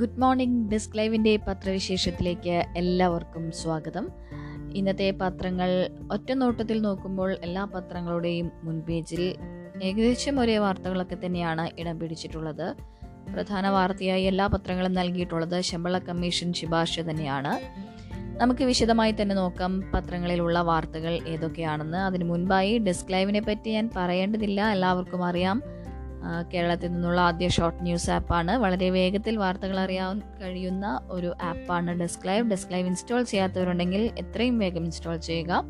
Good morning desk ലൈവിന്റെ പത്രവിശേഷത്തിലേക്ക് എല്ലാവർക്കും സ്വാഗതം. ഇന്നത്തെ പത്രങ്ങൾ ഒറ്റ നോട്ടത്തിൽ നോക്കുമ്പോൾ എല്ലാ പത്രങ്ങളുടെയും മുൻപേജിൽ ഏകദേശം ഒരേ വാർത്തകളൊക്കെ തന്നെയാണ് ഇടം പിടിച്ചിട്ടുള്ളത്. പ്രധാന വാർത്തയായി എല്ലാ പത്രങ്ങളും നൽകിയിട്ടുള്ളത് ശമ്പള കമ്മീഷൻ ശുപാർശ തന്നെയാണ്. നമുക്ക് വിശദമായി തന്നെ നോക്കാം പത്രങ്ങളിലുള്ള വാർത്തകൾ ഏതൊക്കെയാണെന്ന്. അതിനു മുൻപായി ഡെസ്ക് ലൈവിനെ പറ്റി ഞാൻ പറയേണ്ടതില്ല. എല്ലാവർക്കും അറിയാം. കേരളത്തിൽ നിന്നുള്ള ആദ്യ ഷോർട്ട് ന്യൂസ് ആപ്പാണ് വളരെ വേഗത്തിൽ വാർത്തകൾ അറിയാൻ കഴിയുന്ന ഒരു ആപ്പാണ് desk live desk live install ചെയ്യാത്തവരുണ്ടെങ്കിൽ എത്രയും വേഗം ഇൻസ്റ്റാൾ ചെയ്യുക.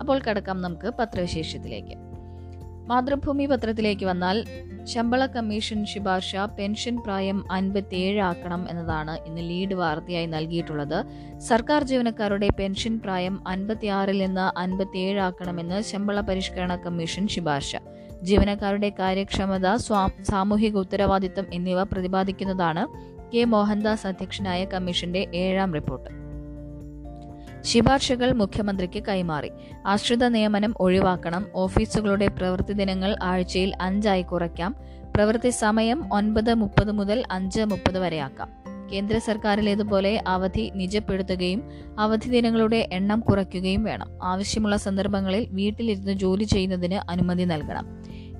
അപ്പോൾ കടക്കാം നമുക്ക് പത്രവിശേഷത്തിലേക്ക്. മാതൃഭൂമി പത്രത്തിലേക്ക് വന്നാൽ ശമ്പള കമ്മീഷൻ ശുപാർശ പെൻഷൻ പ്രായം അൻപത്തിയേഴ് ആക്കണം എന്നതാണ് ഇന്ന് ലീഡ് വാർത്തയായി നൽകിയിട്ടുള്ളത്. സർക്കാർ ജീവനക്കാരുടെ പെൻഷൻ പ്രായം അൻപത്തിയാറിൽ നിന്ന് അൻപത്തിയേഴ് ആക്കണമെന്ന് ശമ്പള പരിഷ്കരണ കമ്മീഷൻ ശുപാർശ. ജീവനക്കാരുടെ കാര്യക്ഷമത സ്വാ- സാമൂഹിക ഉത്തരവാദിത്തം എന്നിവ പ്രതിപാദിക്കുന്നതാണ് കെ. മോഹൻദാസ് അധ്യക്ഷനായ കമ്മീഷന്റെ ഏഴാം റിപ്പോർട്ട്. ശുപാർശകൾ മുഖ്യമന്ത്രിക്ക് കൈമാറി. ആശ്രിത നിയമനം ഒഴിവാക്കണം. ഓഫീസുകളുടെ പ്രവൃത്തി ദിനങ്ങൾ ആഴ്ചയിൽ അഞ്ചായി കുറയ്ക്കാം. പ്രവൃത്തി സമയം ഒൻപത് മുപ്പത് മുതൽ അഞ്ച് മുപ്പത് വരെയാക്കാം കേന്ദ്ര സർക്കാരിലേതുപോലെ അവധി നിജപ്പെടുത്തുകയും അവധി ദിനങ്ങളുടെ എണ്ണം കുറയ്ക്കുകയും വേണം. ആവശ്യമുള്ള സന്ദർഭങ്ങളിൽ വീട്ടിലിരുന്ന് ജോലി ചെയ്യുന്നതിന് അനുമതി നൽകണം.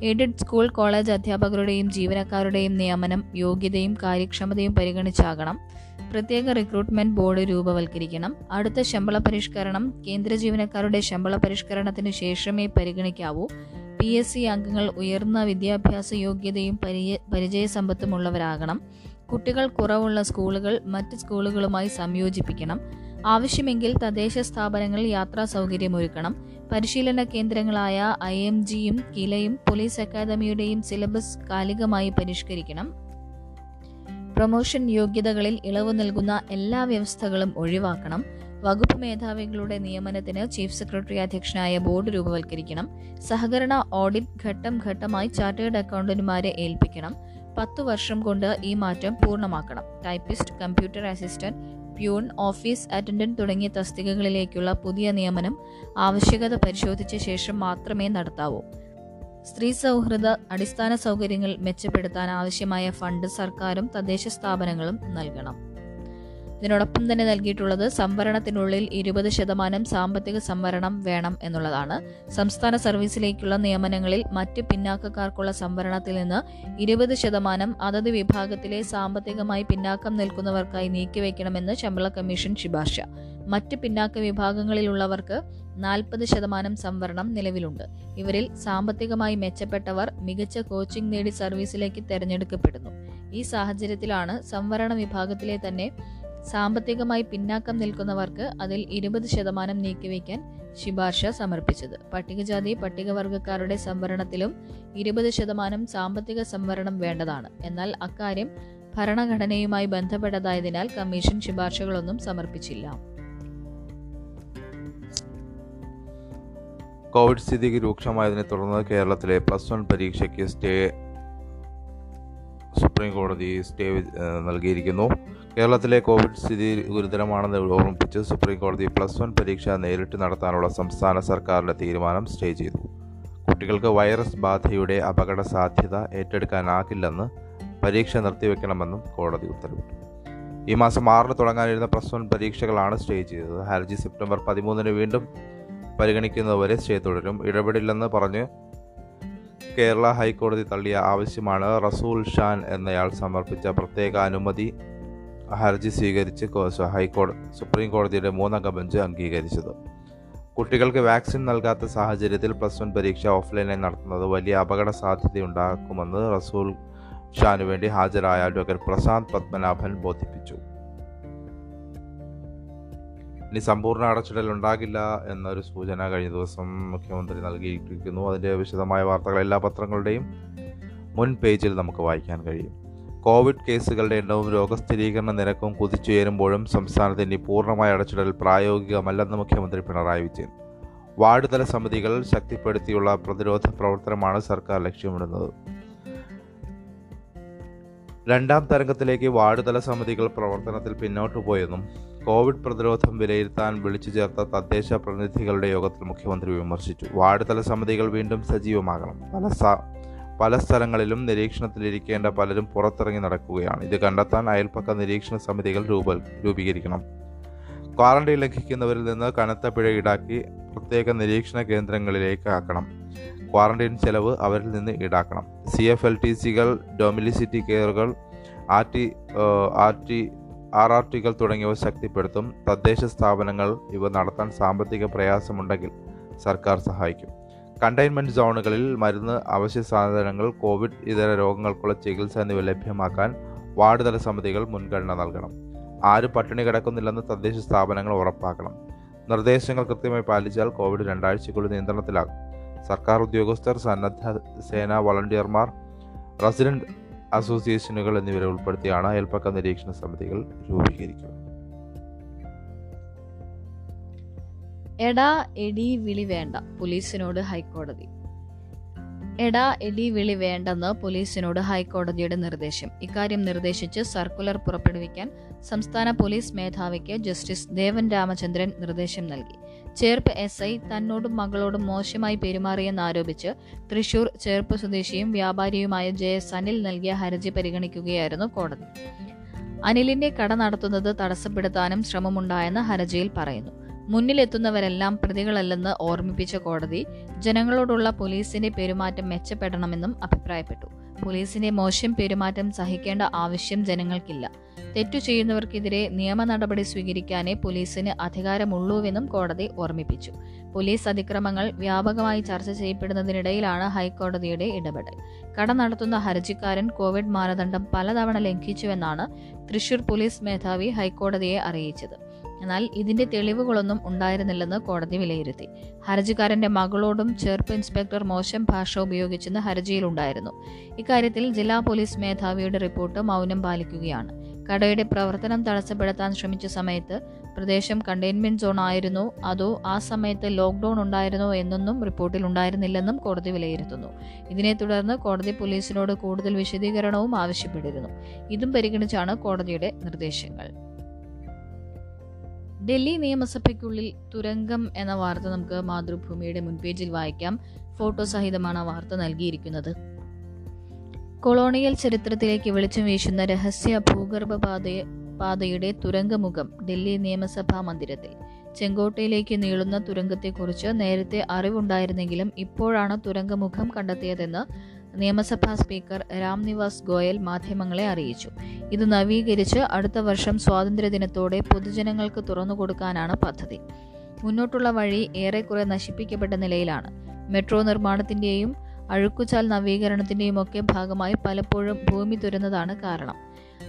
എയ്ഡഡ് സ്കൂൾ കോളേജ് അധ്യാപകരുടെയും ജീവനക്കാരുടെയും നിയമനം യോഗ്യതയും കാര്യക്ഷമതയും പരിഗണിച്ചാകണം. പ്രത്യേക റിക്രൂട്ട്മെന്റ് ബോർഡ് രൂപവൽക്കരിക്കണം. അടുത്ത ശമ്പള പരിഷ്കരണം കേന്ദ്ര ജീവനക്കാരുടെ ശമ്പള പരിഷ്കരണത്തിന് ശേഷമേ പരിഗണിക്കാവൂ. പി എസ് സി അംഗങ്ങൾ ഉയർന്ന വിദ്യാഭ്യാസ യോഗ്യതയും പരിചയ പരിചയസമ്പത്തുമുള്ളവരാകണം കുട്ടികൾ കുറവുള്ള സ്കൂളുകൾ മറ്റ് സ്കൂളുകളുമായി സംയോജിപ്പിക്കണം. ആവശ്യമെങ്കിൽ തദ്ദേശ സ്ഥാപനങ്ങളിൽ യാത്രാ സൗകര്യമൊരുക്കണം പരിശീലന കേന്ദ്രങ്ങളായ ഐ എം ജിയും കിലയും പോലീസ് അക്കാദമിയുടെയും സിലബസ് കാലികമായി പരിഷ്കരിക്കണം. പ്രൊമോഷൻ യോഗ്യതകളിൽ ഇളവ് നൽകുന്ന എല്ലാ വ്യവസ്ഥകളും ഒഴിവാക്കണം. വകുപ്പ് മേധാവികളുടെ നിയമനത്തിന് ചീഫ് സെക്രട്ടറി അധ്യക്ഷനായ ബോർഡ് രൂപവൽക്കരിക്കണം. സഹകരണ ഓഡിറ്റ് ഘട്ടം ഘട്ടമായി ചാർട്ടേഡ് അക്കൗണ്ടന്റുമാരെ ഏൽപ്പിക്കണം. പത്തു വർഷം കൊണ്ട് ഈ മാറ്റം പൂർണമാക്കണം. Typist computer assistant peon office attendant തുടങ്ങിയ തസ്തികകളിലേക്കുള്ള പുതിയ നിയമനം ആവശ്യകത പരിശോധിച്ച ശേഷം മാത്രമേ നടത്താവൂ. സ്ത്രീ സൗഹൃദ അടിസ്ഥാന സൗകര്യങ്ങൾ മെച്ചപ്പെടുത്താൻ ആവശ്യമായ ഫണ്ട് സർക്കാരും തദ്ദേശ സ്ഥാപനങ്ങളും നൽകണം. ഇതിനോടൊപ്പം തന്നെ നൽകിയിട്ടുള്ളത് സംവരണത്തിനുള്ളിൽ ഇരുപത് ശതമാനം സാമ്പത്തിക സംവരണം വേണം എന്നുള്ളതാണ്. സംസ്ഥാന സർവീസിലേക്കുള്ള നിയമനങ്ങളിൽ മറ്റ് പിന്നാക്കക്കാർക്കുള്ള സംവരണത്തിൽ നിന്ന് ഇരുപത് ശതമാനം അതത് വിഭാഗത്തിലെ സാമ്പത്തികമായി പിന്നാക്കം നിൽക്കുന്നവർക്കായി നീക്കിവെക്കണമെന്ന് ശമ്പള കമ്മീഷൻ ശുപാർശ. മറ്റ് പിന്നാക്ക വിഭാഗങ്ങളിലുള്ളവർക്ക് നാൽപ്പത് ശതമാനം സംവരണം നിലവിലുണ്ട്. ഇവരിൽ സാമ്പത്തികമായി മെച്ചപ്പെട്ടവർ മികച്ച കോച്ചിംഗ് നേടി സർവീസിലേക്ക് തെരഞ്ഞെടുക്കപ്പെടുന്നു. ഈ സാഹചര്യത്തിലാണ് സംവരണ വിഭാഗത്തിലെ തന്നെ സാമ്പത്തികമായി പിന്നാക്കം നിൽക്കുന്നവർക്ക് അതിൽ ഇരുപത് ശതമാനം നീക്കിവെക്കാൻ ശുപാർശ സമർപ്പിച്ചത്. പട്ടികജാതി പട്ടികവർഗക്കാരുടെ സംവരണത്തിലും ഇരുപത് ശതമാനം സാമ്പത്തിക സംവരണം വേണ്ടതാണ്. എന്നാൽ അക്കാര്യം ഭരണഘടനയുമായി ബന്ധപ്പെട്ടതായതിനാൽ കമ്മീഷൻ ശുപാർശകളൊന്നും സമർപ്പിച്ചില്ല. കോവിഡ് സ്ഥിതി രൂക്ഷമായതിനെ തുടർന്ന് കേരളത്തിലെ പ്ലസ് വൺ പരീക്ഷയ്ക്ക് സ്റ്റേ സുപ്രീം കോടതി സ്റ്റേ നൽകിയിരിക്കുന്നു. കേരളത്തിലെ കോവിഡ് സ്ഥിതി ഗുരുതരമാണെന്ന് ഓർമ്മിപ്പിച്ച് സുപ്രീംകോടതി പ്ലസ് വൺ പരീക്ഷ നേരിട്ട് നടത്താനുള്ള സംസ്ഥാന സർക്കാരിന്റെ തീരുമാനം സ്റ്റേ ചെയ്തു. കുട്ടികൾക്ക് വൈറസ് ബാധയുടെ അപകട സാധ്യത ഏറ്റെടുക്കാനാകില്ലെന്ന് പരീക്ഷ നിർത്തിവെക്കണമെന്നും കോടതി ഉത്തരവിട്ടു. ഈ മാസം ആറിന് തുടങ്ങാനിരുന്ന പ്ലസ് വൺ പരീക്ഷകളാണ് സ്റ്റേ ചെയ്തത്. ഹർജി സെപ്റ്റംബർ പതിമൂന്നിന് വീണ്ടും പരിഗണിക്കുന്നതുവരെ സ്റ്റേ തുടരും. ഇടപെടില്ലെന്ന് പറഞ്ഞ് കേരള ഹൈക്കോടതി തള്ളിയ ആവശ്യമാണ് റസൂൽ ഷാൻ എന്നയാൾ സമർപ്പിച്ച പ്രത്യേക അനുമതി ഹർജി സ്വീകരിച്ച് ഹൈക്കോടതി സുപ്രീം കോടതിയുടെ മൂന്നംഗ ബെഞ്ച് അംഗീകരിച്ചത്. കുട്ടികൾക്ക് വാക്സിൻ നൽകാത്ത സാഹചര്യത്തിൽ പ്ലസ് വൺ പരീക്ഷ ഓഫ്ലൈനായി നടത്തുന്നത് വലിയ അപകട സാധ്യതയുണ്ടാക്കുമെന്ന് റസൂൽ ഷാനു വേണ്ടി ഹാജരായ അഡ്വക്കേറ്റ് പ്രശാന്ത് പത്മനാഭൻ ബോധിപ്പിച്ചു. ഇനി സമ്പൂർണ അടച്ചിടൽ ഉണ്ടാകില്ല എന്നൊരു സൂചന കഴിഞ്ഞ ദിവസം മുഖ്യമന്ത്രി നൽകിയിരിക്കുന്നു. അതിന്റെ വിശദമായ വാർത്തകൾ എല്ലാ പത്രങ്ങളുടെയും മുൻ പേജിൽ നമുക്ക് വായിക്കാൻ കഴിയും. കോവിഡ് കേസുകളുടെ എണ്ണവും രോഗസ്ഥിരീകരണ നിരക്കും കുതിച്ചുയരുമ്പോഴും സംസ്ഥാനത്ത് ഇനി പൂർണമായ അടച്ചിടൽ പ്രായോഗികമല്ലെന്ന് മുഖ്യമന്ത്രി പിണറായി വിജയൻ. വാർഡ് തല സമിതികൾ ശക്തിപ്പെടുത്തിയുള്ള പ്രതിരോധ പ്രവർത്തനമാണ് സർക്കാർ ലക്ഷ്യമിടുന്നത്. രണ്ടാം തരംഗത്തിലേക്ക് വാർഡ് തല സമിതികൾ പ്രവർത്തനത്തിൽ പിന്നോട്ടു പോയെന്നും കോവിഡ് പ്രതിരോധം വിലയിരുത്താൻ വിളിച്ചു ചേർത്ത തദ്ദേശ പ്രതിനിധികളുടെ യോഗത്തിൽ മുഖ്യമന്ത്രി വിമർശിച്ചു. വാർഡ് തല സമിതികൾ വീണ്ടും സജീവമാകണം. പല പല സ്ഥലങ്ങളിലും നിരീക്ഷണത്തിലിരിക്കേണ്ട പലരും പുറത്തിറങ്ങി നടക്കുകയാണ്. ഇത് കണ്ടെത്താൻ അയൽപ്പക്ക നിരീക്ഷണ സമിതികൾ രൂപ രൂപീകരിക്കണം. ക്വാറന്റൈൻ ലംഘിക്കുന്നവരിൽ നിന്ന് കനത്ത പിഴ ഈടാക്കി പ്രത്യേക നിരീക്ഷണ കേന്ദ്രങ്ങളിലേക്ക് ആക്കണം. ക്വാറന്റൈൻ ചെലവ് അവരിൽ നിന്ന് ഈടാക്കണം. സി എഫ് എൽ ടി സികൾ ഡൊമിലിസിറ്റി കെയറുകൾ R T R T R R ടികൾ തുടങ്ങിയവ ശക്തിപ്പെടുത്തും. തദ്ദേശ സ്ഥാപനങ്ങൾ ഇവ നടത്താൻ സാമ്പത്തിക പ്രയാസമുണ്ടെങ്കിൽ സർക്കാർ സഹായിക്കും. കണ്ടെയ്ൻമെന്റ് സോണുകളിൽ മരുന്ന് അവശ്യ സാധനങ്ങൾ കോവിഡ് ഇതര രോഗങ്ങൾക്കുള്ള ചികിത്സ എന്നിവ ലഭ്യമാക്കാൻ വാർഡ് തല സമിതികൾ മുൻഗണന നൽകണം. ആരും പട്ടിണി കിടക്കുന്നില്ലെന്ന് തദ്ദേശ സ്ഥാപനങ്ങൾ ഉറപ്പാക്കണം. നിർദ്ദേശങ്ങൾ കൃത്യമായി പാലിച്ചാൽ കോവിഡ് രണ്ടാഴ്ചക്കുള്ളിൽ നിയന്ത്രണത്തിലാകും. സർക്കാർ ഉദ്യോഗസ്ഥർ സന്നദ്ധ സേനാ വളണ്ടിയർമാർ റെസിഡന്റ് അസോസിയേഷനുകൾ എന്നിവരെ ഉൾപ്പെടുത്തിയാണ് അയൽപ്പക്ക നിരീക്ഷണ സമിതികൾ രൂപീകരിക്കുന്നത്. എടാ എടി വിളി വേണ്ട. പോലീസിനോട് ഹൈക്കോടതി. എടാ എടി വിളി വേണ്ടെന്ന് പോലീസിനോട് ഹൈക്കോടതിയുടെ നിർദ്ദേശം. ഇക്കാര്യം നിർദ്ദേശിച്ച് സർക്കുലർ പുറപ്പെടുവിക്കാൻ സംസ്ഥാന പോലീസ് മേധാവിക്ക് ജസ്റ്റിസ് ദേവൻ രാമചന്ദ്രൻ നിർദ്ദേശം നൽകി. ചേർപ്പ് എസ് ഐ തന്നോടും മകളോടും മോശമായി പെരുമാറിയെന്നാരോപിച്ച് തൃശൂർ ചേർപ്പ് സ്വദേശിയും വ്യാപാരിയുമായ ജെ എസ് അനിൽ നൽകിയ ഹർജി പരിഗണിക്കുകയായിരുന്നു കോടതി. അനിലിന്റെ കട നടത്തുന്നത് തടസ്സപ്പെടുത്താനും ശ്രമമുണ്ടായെന്ന് ഹർജിയിൽ പറയുന്നു. മുന്നിലെത്തുന്നവരെല്ലാം പ്രതികളല്ലെന്ന് ഓർമ്മിപ്പിച്ച കോടതി ജനങ്ങളോടുള്ള പോലീസിന്റെ പെരുമാറ്റം മെച്ചപ്പെടണമെന്നും അഭിപ്രായപ്പെട്ടു. പോലീസിന്റെ മോശം പെരുമാറ്റം സഹിക്കേണ്ട ആവശ്യം ജനങ്ങൾക്കില്ല. തെറ്റു ചെയ്യുന്നവർക്കെതിരെ നിയമ നടപടി സ്വീകരിക്കാനേ പോലീസിന് അധികാരമുള്ളൂവെന്നും കോടതി ഓർമ്മിപ്പിച്ചു. പോലീസ് അതിക്രമങ്ങൾ വ്യാപകമായി ചർച്ച ചെയ്യപ്പെടുന്നതിനിടയിലാണ് ഹൈക്കോടതിയുടെ ഇടപെടൽ. കട നടത്തുന്ന ഹർജിക്കാരൻ കോവിഡ് മാനദണ്ഡം പലതവണ ലംഘിച്ചുവെന്നാണ് തൃശൂർ പോലീസ് മേധാവി ഹൈക്കോടതിയെ അറിയിച്ചത്. എന്നാൽ ഇതിന്റെ തെളിവുകളൊന്നും ഉണ്ടായിരുന്നില്ലെന്ന് കോടതി വിലയിരുത്തി. ഹർജിക്കാരന്റെ മകളോടും ചേർപ്പ് ഇൻസ്പെക്ടർ മോശം ഭാഷ ഉപയോഗിച്ചെന്ന് ഹർജിയിലുണ്ടായിരുന്നു. ഇക്കാര്യത്തിൽ ജില്ലാ പോലീസ് മേധാവിയുടെ റിപ്പോർട്ട് മൗനം പാലിക്കുകയാണ്. കടയുടെ പ്രവർത്തനം തടസ്സപ്പെടുത്താൻ ശ്രമിച്ച സമയത്ത് പ്രദേശം കണ്ടെയ്ൻമെന്റ് സോൺ ആയിരുന്നോ. അതോ ആ സമയത്ത് ലോക്ക്ഡൌൺ ഉണ്ടായിരുന്നോ എന്നൊന്നും റിപ്പോർട്ടിൽ ഉണ്ടായിരുന്നില്ലെന്നും കോടതി വിലയിരുത്തുന്നു. ഇതിനെ തുടർന്ന് കോടതി പോലീസിനോട് കൂടുതൽ വിശദീകരണവും ആവശ്യപ്പെട്ടിരുന്നു. ഇതും പരിഗണിച്ചാണ് കോടതിയുടെ നിർദ്ദേശങ്ങൾ. ഡൽഹി നിയമസഭയ്ക്കുള്ളിൽ തുരങ്കം എന്ന വാർത്ത നമുക്ക് മാതൃഭൂമിയുടെ മുൻപേജിൽ വായിക്കാം. ഫോട്ടോ സഹിതമാണ് ആ വാർത്ത നൽകിയിരിക്കുന്നത്. കൊളോണിയൽ ചരിത്രത്തിലേക്ക് വെളിച്ചം വീശുന്ന രഹസ്യ ഭൂഗർഭ പാതയെ പാതയുടെ തുരങ്കമുഖം ഡൽഹി നിയമസഭാ മന്ദിരത്തിൽ. ചെങ്കോട്ടയിലേക്ക് നീളുന്ന തുരങ്കത്തെക്കുറിച്ച് നേരത്തെ അറിവുണ്ടായിരുന്നെങ്കിലും ഇപ്പോഴാണ് തുരങ്കമുഖം കണ്ടെത്തിയതെന്ന് നിയമസഭാ സ്പീക്കർ രാംനിവാസ് ഗോയൽ മാധ്യമങ്ങളെ അറിയിച്ചു. ഇത് നവീകരിച്ച് അടുത്ത വർഷം സ്വാതന്ത്ര്യദിനത്തോടെ പൊതുജനങ്ങൾക്ക് തുറന്നുകൊടുക്കാനാണ് പദ്ധതി. മുന്നോട്ടുള്ള വഴി ഏറെക്കുറെ നശിപ്പിക്കപ്പെട്ട നിലയിലാണ്. മെട്രോ നിർമ്മാണത്തിന്റെയും അഴുക്കുചാൽ നവീകരണത്തിന്റെയും ഒക്കെ ഭാഗമായി പലപ്പോഴും ഭൂമി തുരന്നതാണ് കാരണം.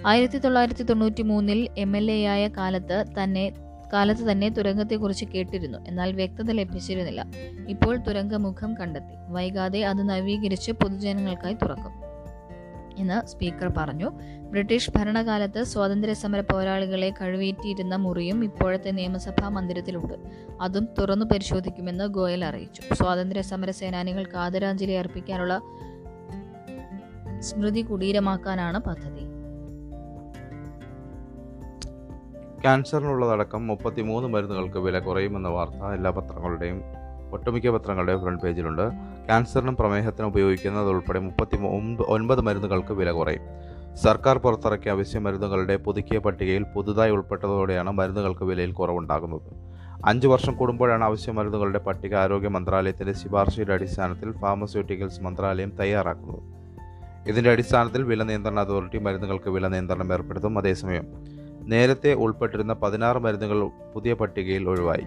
ആയിരത്തി തൊള്ളായിരത്തി തൊണ്ണൂറ്റി മൂന്നിൽ എം എൽ എ ആയ കാലത്ത് തന്നെ കാലത്ത് തന്നെ തുരങ്കത്തെക്കുറിച്ച് കേട്ടിരുന്നു. എന്നാൽ വ്യക്തത ലഭിച്ചിരുന്നില്ല. ഇപ്പോൾ തുരങ്കമുഖം കണ്ടെത്തി. വൈകാതെ അത് നവീകരിച്ച് പൊതുജനങ്ങൾക്കായി തുറക്കും. എന്ന് സ്പീക്കർ പറഞ്ഞു. ബ്രിട്ടീഷ് ഭരണകാലത്ത് സ്വാതന്ത്ര്യ സമര പോരാളികളെ കഴിവേറ്റിയിരുന്ന മുറിയും ഇപ്പോഴത്തെ നിയമസഭാ മന്ദിരത്തിലുണ്ട്. അതും തുറന്നു പരിശോധിക്കുമെന്ന് ഗോയൽ അറിയിച്ചു. സ്വാതന്ത്ര്യ സമര സേനാനികൾക്ക് ആദരാഞ്ജലി അർപ്പിക്കാനുള്ള സ്മൃതി കുടീരമാക്കാനാണ് പദ്ധതി. ക്യാൻസറിനുള്ളതടക്കം മുപ്പത്തിമൂന്ന് മരുന്നുകൾക്ക് വില കുറയുമെന്ന വാർത്ത എല്ലാ പത്രങ്ങളുടെയും ഒട്ടുമിക്ക പത്രങ്ങളുടെയും ഫ്രണ്ട് പേജിലുണ്ട്. ക്യാൻസറിനും പ്രമേഹത്തിനും ഉപയോഗിക്കുന്നത് ഉൾപ്പെടെ മുപ്പത്തി ഒൻപത് മരുന്നുകൾക്ക് വില കുറയും. സർക്കാർ പുറത്തിറക്കിയ അവശ്യ മരുന്നുകളുടെ പുതുക്കിയ പട്ടികയിൽ പുതുതായി ഉൾപ്പെട്ടതോടെയാണ് മരുന്നുകൾക്ക് വിലയിൽ കുറവുണ്ടാകുന്നത്. അഞ്ച് വർഷം കൂടുമ്പോഴാണ് അവശ്യ മരുന്നുകളുടെ പട്ടിക ആരോഗ്യ മന്ത്രാലയത്തിന്റെ ശുപാർശയുടെ അടിസ്ഥാനത്തിൽ ഫാർമസ്യൂട്ടിക്കൽസ് മന്ത്രാലയം തയ്യാറാക്കുന്നത്. ഇതിന്റെ അടിസ്ഥാനത്തിൽ വില നിയന്ത്രണ അതോറിറ്റി മരുന്നുകൾക്ക് വില നിയന്ത്രണം ഏർപ്പെടുത്തും. അതേസമയം നേരത്തെ ഉൾപ്പെട്ടിരുന്ന പതിനാറ് മരുന്നുകൾ പുതിയ പട്ടികയിൽ ഒഴിവായി.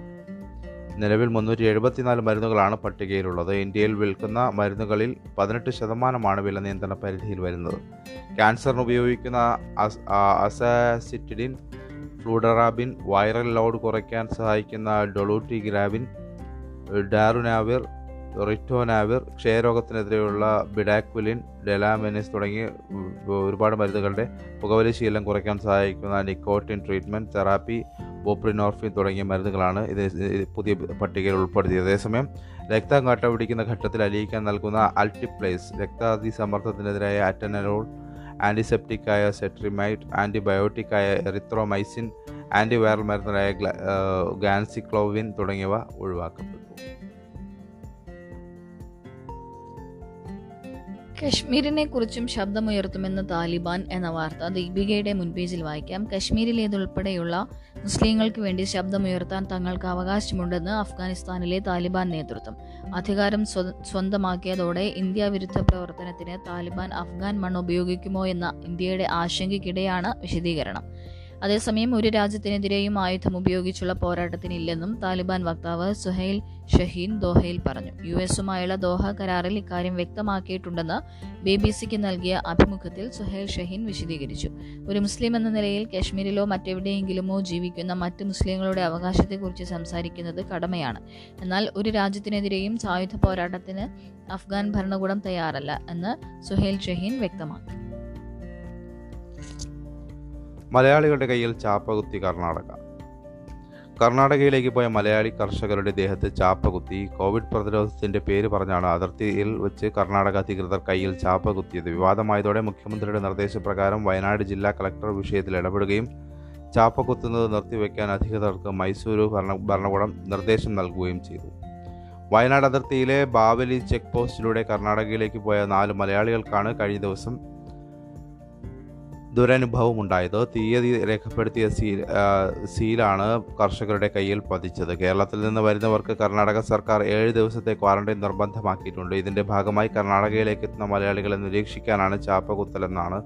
നിലവിൽ മുന്നൂറ്റി എഴുപത്തിനാല് മരുന്നുകളാണ് പട്ടികയിലുള്ളത്. ഇന്ത്യയിൽ വിൽക്കുന്ന മരുന്നുകളിൽ പതിനെട്ട് ശതമാനമാണ് വില നിയന്ത്രണ പരിധിയിൽ വരുന്നത്. ക്യാൻസറിന് ഉപയോഗിക്കുന്ന അസാസിറ്റിഡിൻ ഫ്ലൂഡറാബിൻ വൈറൽ ലോഡ് കുറയ്ക്കാൻ സഹായിക്കുന്ന ഡൊളൂട്ടിഗ്രാബിൻ ഡാറുനാവിർ റിറ്റോനാവിർ ക്ഷയരോഗത്തിനെതിരെയുള്ള ബിഡാക്വിലിൻ ഡെലാമെനിസ് തുടങ്ങി ഒരുപാട് മരുന്നുകളുടെ പുകവലി ശീലം കുറയ്ക്കാൻ സഹായിക്കുന്ന നിക്കോട്ടിൻ ട്രീറ്റ്മെന്റ് തെറാപ്പി ബോപ്രിനോർഫിൻ തുടങ്ങിയ മരുന്നുകളാണ് ഇത് പുതിയ പട്ടികയിൽ ഉൾപ്പെടുത്തിയത്. അതേസമയം രക്തം കട്ടപിടിക്കുന്ന ഘട്ടത്തിൽ അലിയിക്കാൻ നൽകുന്ന അൾട്ടിപ്ലേസ് രക്താതിസമ്മർദ്ദത്തിനെതിരായ അറ്റനലോൾ ആന്റിസെപ്റ്റിക്കായ സെട്രിമൈറ്റ് ആന്റിബയോട്ടിക്കായ എറിത്രോമൈസിൻ ആന്റിവൈറൽ മരുന്നുകളായ ഗാൻസിക്ലോവിൻ തുടങ്ങിയവ ഒഴിവാക്കപ്പെട്ടു കശ്മീരിനെ കുറിച്ചും ശബ്ദമുയർത്തുമെന്ന് താലിബാൻ എന്ന വാർത്ത ദീപികയുടെ മുൻപേജിൽ വായിക്കാം. കശ്മീരിലേതുൾപ്പെടെയുള്ള മുസ്ലിങ്ങൾക്ക് വേണ്ടി ശബ്ദമുയർത്താൻ തങ്ങൾക്ക് അവകാശമുണ്ടെന്ന് അഫ്ഗാനിസ്ഥാനിലെ താലിബാൻ നേതൃത്വം. അധികാരം സ്വന്തമാക്കിയതോടെ ഇന്ത്യ വിരുദ്ധ പ്രവർത്തനത്തിന് താലിബാൻ അഫ്ഗാൻ മണ്ണ് ഉപയോഗിക്കുമോ എന്ന ഇന്ത്യയുടെ ആശങ്കയ്ക്കിടെയാണ് വിശദീകരണം. അതേസമയം ഒരു രാജ്യത്തിനെതിരെയും ആയുധം ഉപയോഗിച്ചുള്ള പോരാട്ടത്തിനില്ലെന്നും താലിബാൻ വക്താവ് സുഹൈൽ ഷഹീൻ ദോഹയിൽ പറഞ്ഞു. യു എസുമായുള്ള ദോഹ കരാറിൽ ഇക്കാര്യം വ്യക്തമാക്കിയിട്ടുണ്ടെന്ന് ബി ബി സിക്ക് നൽകിയ അഭിമുഖത്തിൽ സുഹൈൽ ഷഹീൻ വിശദീകരിച്ചു. ഒരു മുസ്ലിം എന്ന നിലയിൽ കശ്മീരിലോ മറ്റെവിടെയെങ്കിലുമോ ജീവിക്കുന്ന മറ്റ് മുസ്ലിങ്ങളുടെ അവകാശത്തെക്കുറിച്ച് സംസാരിക്കുന്നത് കടമയാണ്. എന്നാൽ ഒരു രാജ്യത്തിനെതിരെയും സായുധ പോരാട്ടത്തിന് അഫ്ഗാൻ ഭരണകൂടം തയ്യാറല്ല എന്ന് സുഹൈൽ ഷഹീൻ വ്യക്തമാക്കി. മലയാളികളുടെ കയ്യിൽ ചാപ്പകുത്തി കർണാടക. കർണാടകയിലേക്ക് പോയ മലയാളി കർഷകരുടെ ദേഹത്ത് ചാപ്പകുത്തി കോവിഡ് പ്രതിരോധത്തിന്റെ പേര് പറഞ്ഞാണ് അതിർത്തിയിൽ വെച്ച് കർണാടക അധികൃതർ കയ്യിൽ ചാപ്പകുത്തിയത്. വിവാദമായതോടെ മുഖ്യമന്ത്രിയുടെ നിർദ്ദേശപ്രകാരം വയനാട് ജില്ലാ കളക്ടർ വിഷയത്തിൽ ഇടപെടുകയും ചാപ്പകുത്തുന്നത് നിർത്തിവെക്കാൻ അധികൃതർക്ക് മൈസൂരു ഭരണ ഭരണകൂടം നിർദ്ദേശം നൽകുകയും ചെയ്തു. വയനാട് അതിർത്തിയിലെ ബാവലി ചെക്ക് പോസ്റ്റിലൂടെ കർണാടകയിലേക്ക് പോയ നാല് മലയാളികൾക്കാണ് കഴിഞ്ഞ ദിവസം ദുരനുഭവം ഉണ്ടായത്. തീയതി രേഖപ്പെടുത്തിയ സീൽ സീലാണ് കർഷകരുടെ കയ്യിൽ പതിച്ചത്. കേരളത്തിൽ നിന്ന് വരുന്നവർക്ക് കർണാടക സർക്കാർ ഏഴ് ദിവസത്തെ ക്വാറന്റൈൻ നിർബന്ധമാക്കിയിട്ടുണ്ട്. ഇതിന്റെ ഭാഗമായി കർണാടകയിലേക്ക് എത്തുന്ന മലയാളികളെ നിരീക്ഷിക്കാനാണ് ചാപ്പകുത്തലെന്നാണ്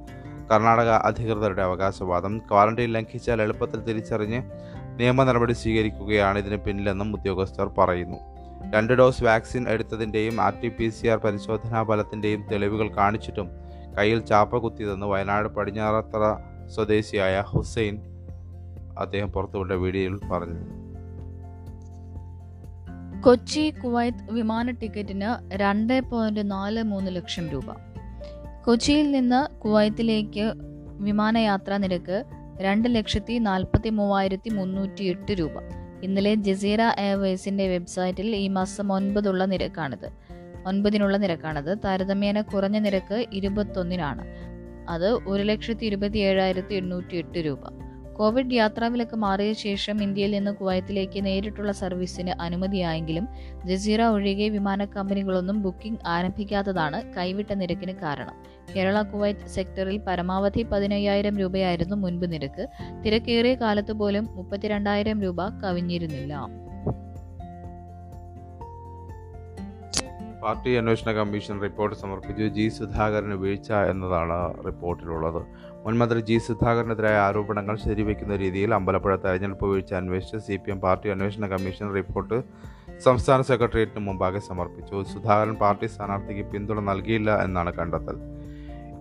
കർണാടക അധികൃതരുടെ അവകാശവാദം. ക്വാറന്റൈൻ ലംഘിച്ചാൽ എളുപ്പത്തിൽ തിരിച്ചറിഞ്ഞ് നിയമ നടപടി സ്വീകരിക്കുകയാണ് ഇതിന് പിന്നിലെന്നും ഉദ്യോഗസ്ഥർ പറയുന്നു. രണ്ട് dose vaccine എടുത്തതിന്റെയും R T P C R പരിശോധനാ ഫലത്തിന്റെയും തെളിവുകൾ കാണിച്ചിട്ടും കയ്യിൽ ചാപ്പ കുത്തിയതെന്ന് വയനാട് പടിഞ്ഞാറത്തറ സ്വദേശിയായ ഹുസൈൻ അദ്ദേഹം പുറത്തുവിട്ട വീഡിയോയിൽ പറഞ്ഞു. കൊച്ചി കുവൈത്ത് വിമാന ടിക്കറ്റിന് രണ്ട് പോയിന്റ് നാല് മൂന്ന് ലക്ഷം രൂപ. കൊച്ചിയിൽ നിന്ന് കുവൈത്തിലേക്ക് വിമാനയാത്രാ നിരക്ക് രണ്ട് ലക്ഷത്തി നാൽപ്പത്തി മൂവായിരത്തി മുന്നൂറ്റി എട്ട് രൂപ. ഇന്നലെ ജസീറ എയർവേസിന്റെ വെബ്സൈറ്റിൽ ഈ മാസം ഒൻപതുള്ള നിരക്കാണിത്. ഒൻപതിനുള്ള നിരക്കാണത്. താരതമ്യേന കുറഞ്ഞ നിരക്ക് ഇരുപത്തൊന്നിനാണ്. അത് ഒരു ലക്ഷത്തി ഇരുപത്തി ഏഴായിരത്തി എണ്ണൂറ്റി എട്ട് രൂപ. കോവിഡ് യാത്രാവിലക്ക് മാറിയ ശേഷം ഇന്ത്യയിൽ നിന്ന് കുവൈത്തിലേക്ക് നേരിട്ടുള്ള സർവീസിന് അനുമതിയായെങ്കിലും ജസീറ ഒഴികെ വിമാന കമ്പനികളൊന്നും ബുക്കിംഗ് ആരംഭിക്കാത്തതാണ് കൈവിട്ട നിരക്കിന് കാരണം. കേരള കുവൈത്ത് സെക്ടറിൽ പരമാവധി പതിനയ്യായിരം രൂപയായിരുന്നു മുൻപ് നിരക്ക്. തിരക്കേറിയ കാലത്ത് പോലും മുപ്പത്തിരണ്ടായിരം രൂപ കവിഞ്ഞിരുന്നില്ല. പാർട്ടി അന്വേഷണ കമ്മീഷൻ റിപ്പോർട്ട് സമർപ്പിച്ചു. ജി സുധാകരന് വീഴ്ച എന്നതാണ് റിപ്പോർട്ടിലുള്ളത്. മുൻമന്ത്രി ജി സുധാകരനെതിരായ ആരോപണങ്ങൾ ശരിവെക്കുന്ന രീതിയിൽ അമ്പലപ്പുഴ തെരഞ്ഞെടുപ്പ് വീഴ്ച അന്വേഷിച്ച് സി പി എം പാർട്ടി അന്വേഷണ കമ്മീഷൻ റിപ്പോർട്ട് സംസ്ഥാന സെക്രട്ടേറിയറ്റിന് മുമ്പാകെ സമർപ്പിച്ചു. സുധാകരൻ പാർട്ടി സ്ഥാനാർത്ഥിക്ക് പിന്തുണ നൽകിയില്ല എന്നാണ് കണ്ടെത്തൽ.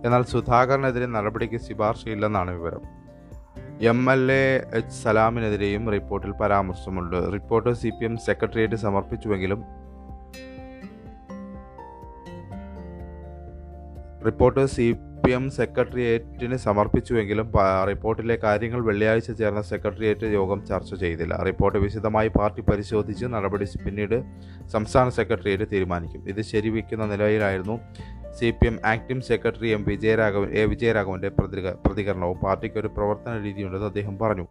എന്നാൽ സുധാകരനെതിരെ നടപടിക്ക് ശുപാർശയില്ലെന്നാണ് വിവരം. എം എൽ എ എച്ച് സലാമിനെതിരെയും റിപ്പോർട്ടിൽ പരാമർശമുണ്ട്. Report C P M secretariat സമർപ്പിച്ചുവെങ്കിലും report C P M സെക്രട്ടേറിയറ്റിന് സമർപ്പിച്ചുവെങ്കിലും റിപ്പോർട്ടിലെ കാര്യങ്ങൾ വെള്ളിയാഴ്ച ചേർന്ന സെക്രട്ടേറിയറ്റ് യോഗം ചർച്ച ചെയ്തില്ല. റിപ്പോർട്ട് വിശദമായി പാർട്ടി പരിശോധിച്ച് നടപടി പിന്നീട് സംസ്ഥാന സെക്രട്ടേറിയറ്റ് തീരുമാനിക്കും. ഇത് ശരിവയ്ക്കുന്ന നിലയിലായിരുന്നു C P M acting secretary M Vijayaraghavan A വിജയരാഘവന്റെ പ്രതികരണവും. പാർട്ടിക്ക് ഒരു പ്രവർത്തന രീതിയുണ്ടെന്ന് അദ്ദേഹം പറഞ്ഞു.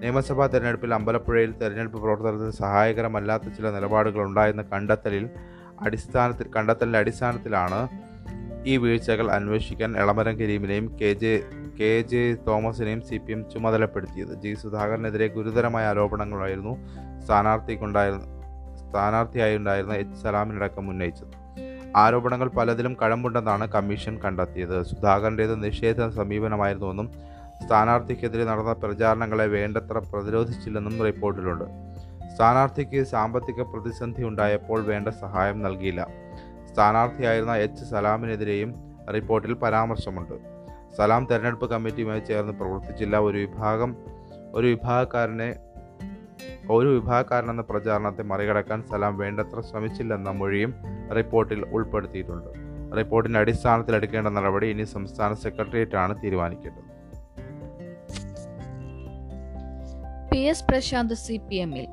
നിയമസഭാ തെരഞ്ഞെടുപ്പിൽ അമ്പലപ്പുഴയിൽ തെരഞ്ഞെടുപ്പ് പ്രവർത്തനത്തിന് സഹായകരമല്ലാത്ത ചില നിലപാടുകൾ ഉണ്ടായെന്ന കണ്ടെത്തലിൽ അടിസ്ഥാനത്തിൽ കണ്ടെത്തലിന്റെ അടിസ്ഥാനത്തിലാണ് ഈ വീഴ്ചകൾ അന്വേഷിക്കാൻ എളമരം കരീമിനെയും കെ ജെ കെ ജെ തോമസിനെയും സി പി എം ചുമതലപ്പെടുത്തിയത്. ജി സുധാകരനെതിരെ ഗുരുതരമായ ആരോപണങ്ങളായിരുന്നു സ്ഥാനാർത്ഥിക്കുണ്ടായിരുന്ന സ്ഥാനാർത്ഥിയായി ഉണ്ടായിരുന്ന എച്ച് സലാമിനടക്കം ഉന്നയിച്ചത്. ആരോപണങ്ങൾ പലതിലും കഴമ്പുണ്ടെന്നാണ് കമ്മീഷൻ കണ്ടെത്തിയത്. സുധാകരന്റേത് നിഷേധ സമീപനമായിരുന്നുവെന്നും സ്ഥാനാർത്ഥിക്കെതിരെ നടന്ന പ്രചാരണങ്ങളെ വേണ്ടത്ര പ്രതിരോധിച്ചില്ലെന്നും റിപ്പോർട്ടിലുണ്ട്. സ്ഥാനാർത്ഥിക്ക് സാമ്പത്തിക പ്രതിസന്ധി ഉണ്ടായപ്പോൾ വേണ്ട സഹായം നൽകിയില്ല. സ്ഥാനാർത്ഥിയായിരുന്ന എച്ച് സലാമിനെതിരെയും റിപ്പോർട്ടിൽ പരാമർശമുണ്ട്. സലാം തെരഞ്ഞെടുപ്പ് കമ്മിറ്റിയുമായി ചേർന്ന് പ്രവർത്തിച്ചില്ല. ഒരു വിഭാഗം ഒരു വിഭാഗക്കാരനെ ഒരു വിഭാഗക്കാരനെന്ന പ്രചാരണത്തെ മറികടക്കാൻ സലാം വേണ്ടത്ര ശ്രമിച്ചില്ലെന്ന മൊഴിയും റിപ്പോർട്ടിൽ ഉൾപ്പെടുത്തിയിട്ടുണ്ട്. റിപ്പോർട്ടിന്റെ അടിസ്ഥാനത്തിൽ എടുക്കേണ്ട നടപടി ഇനി സംസ്ഥാന സെക്രട്ടേറിയറ്റാണ് തീരുമാനിക്കേണ്ടത്. P S Prashanth C P എമ്മിൽ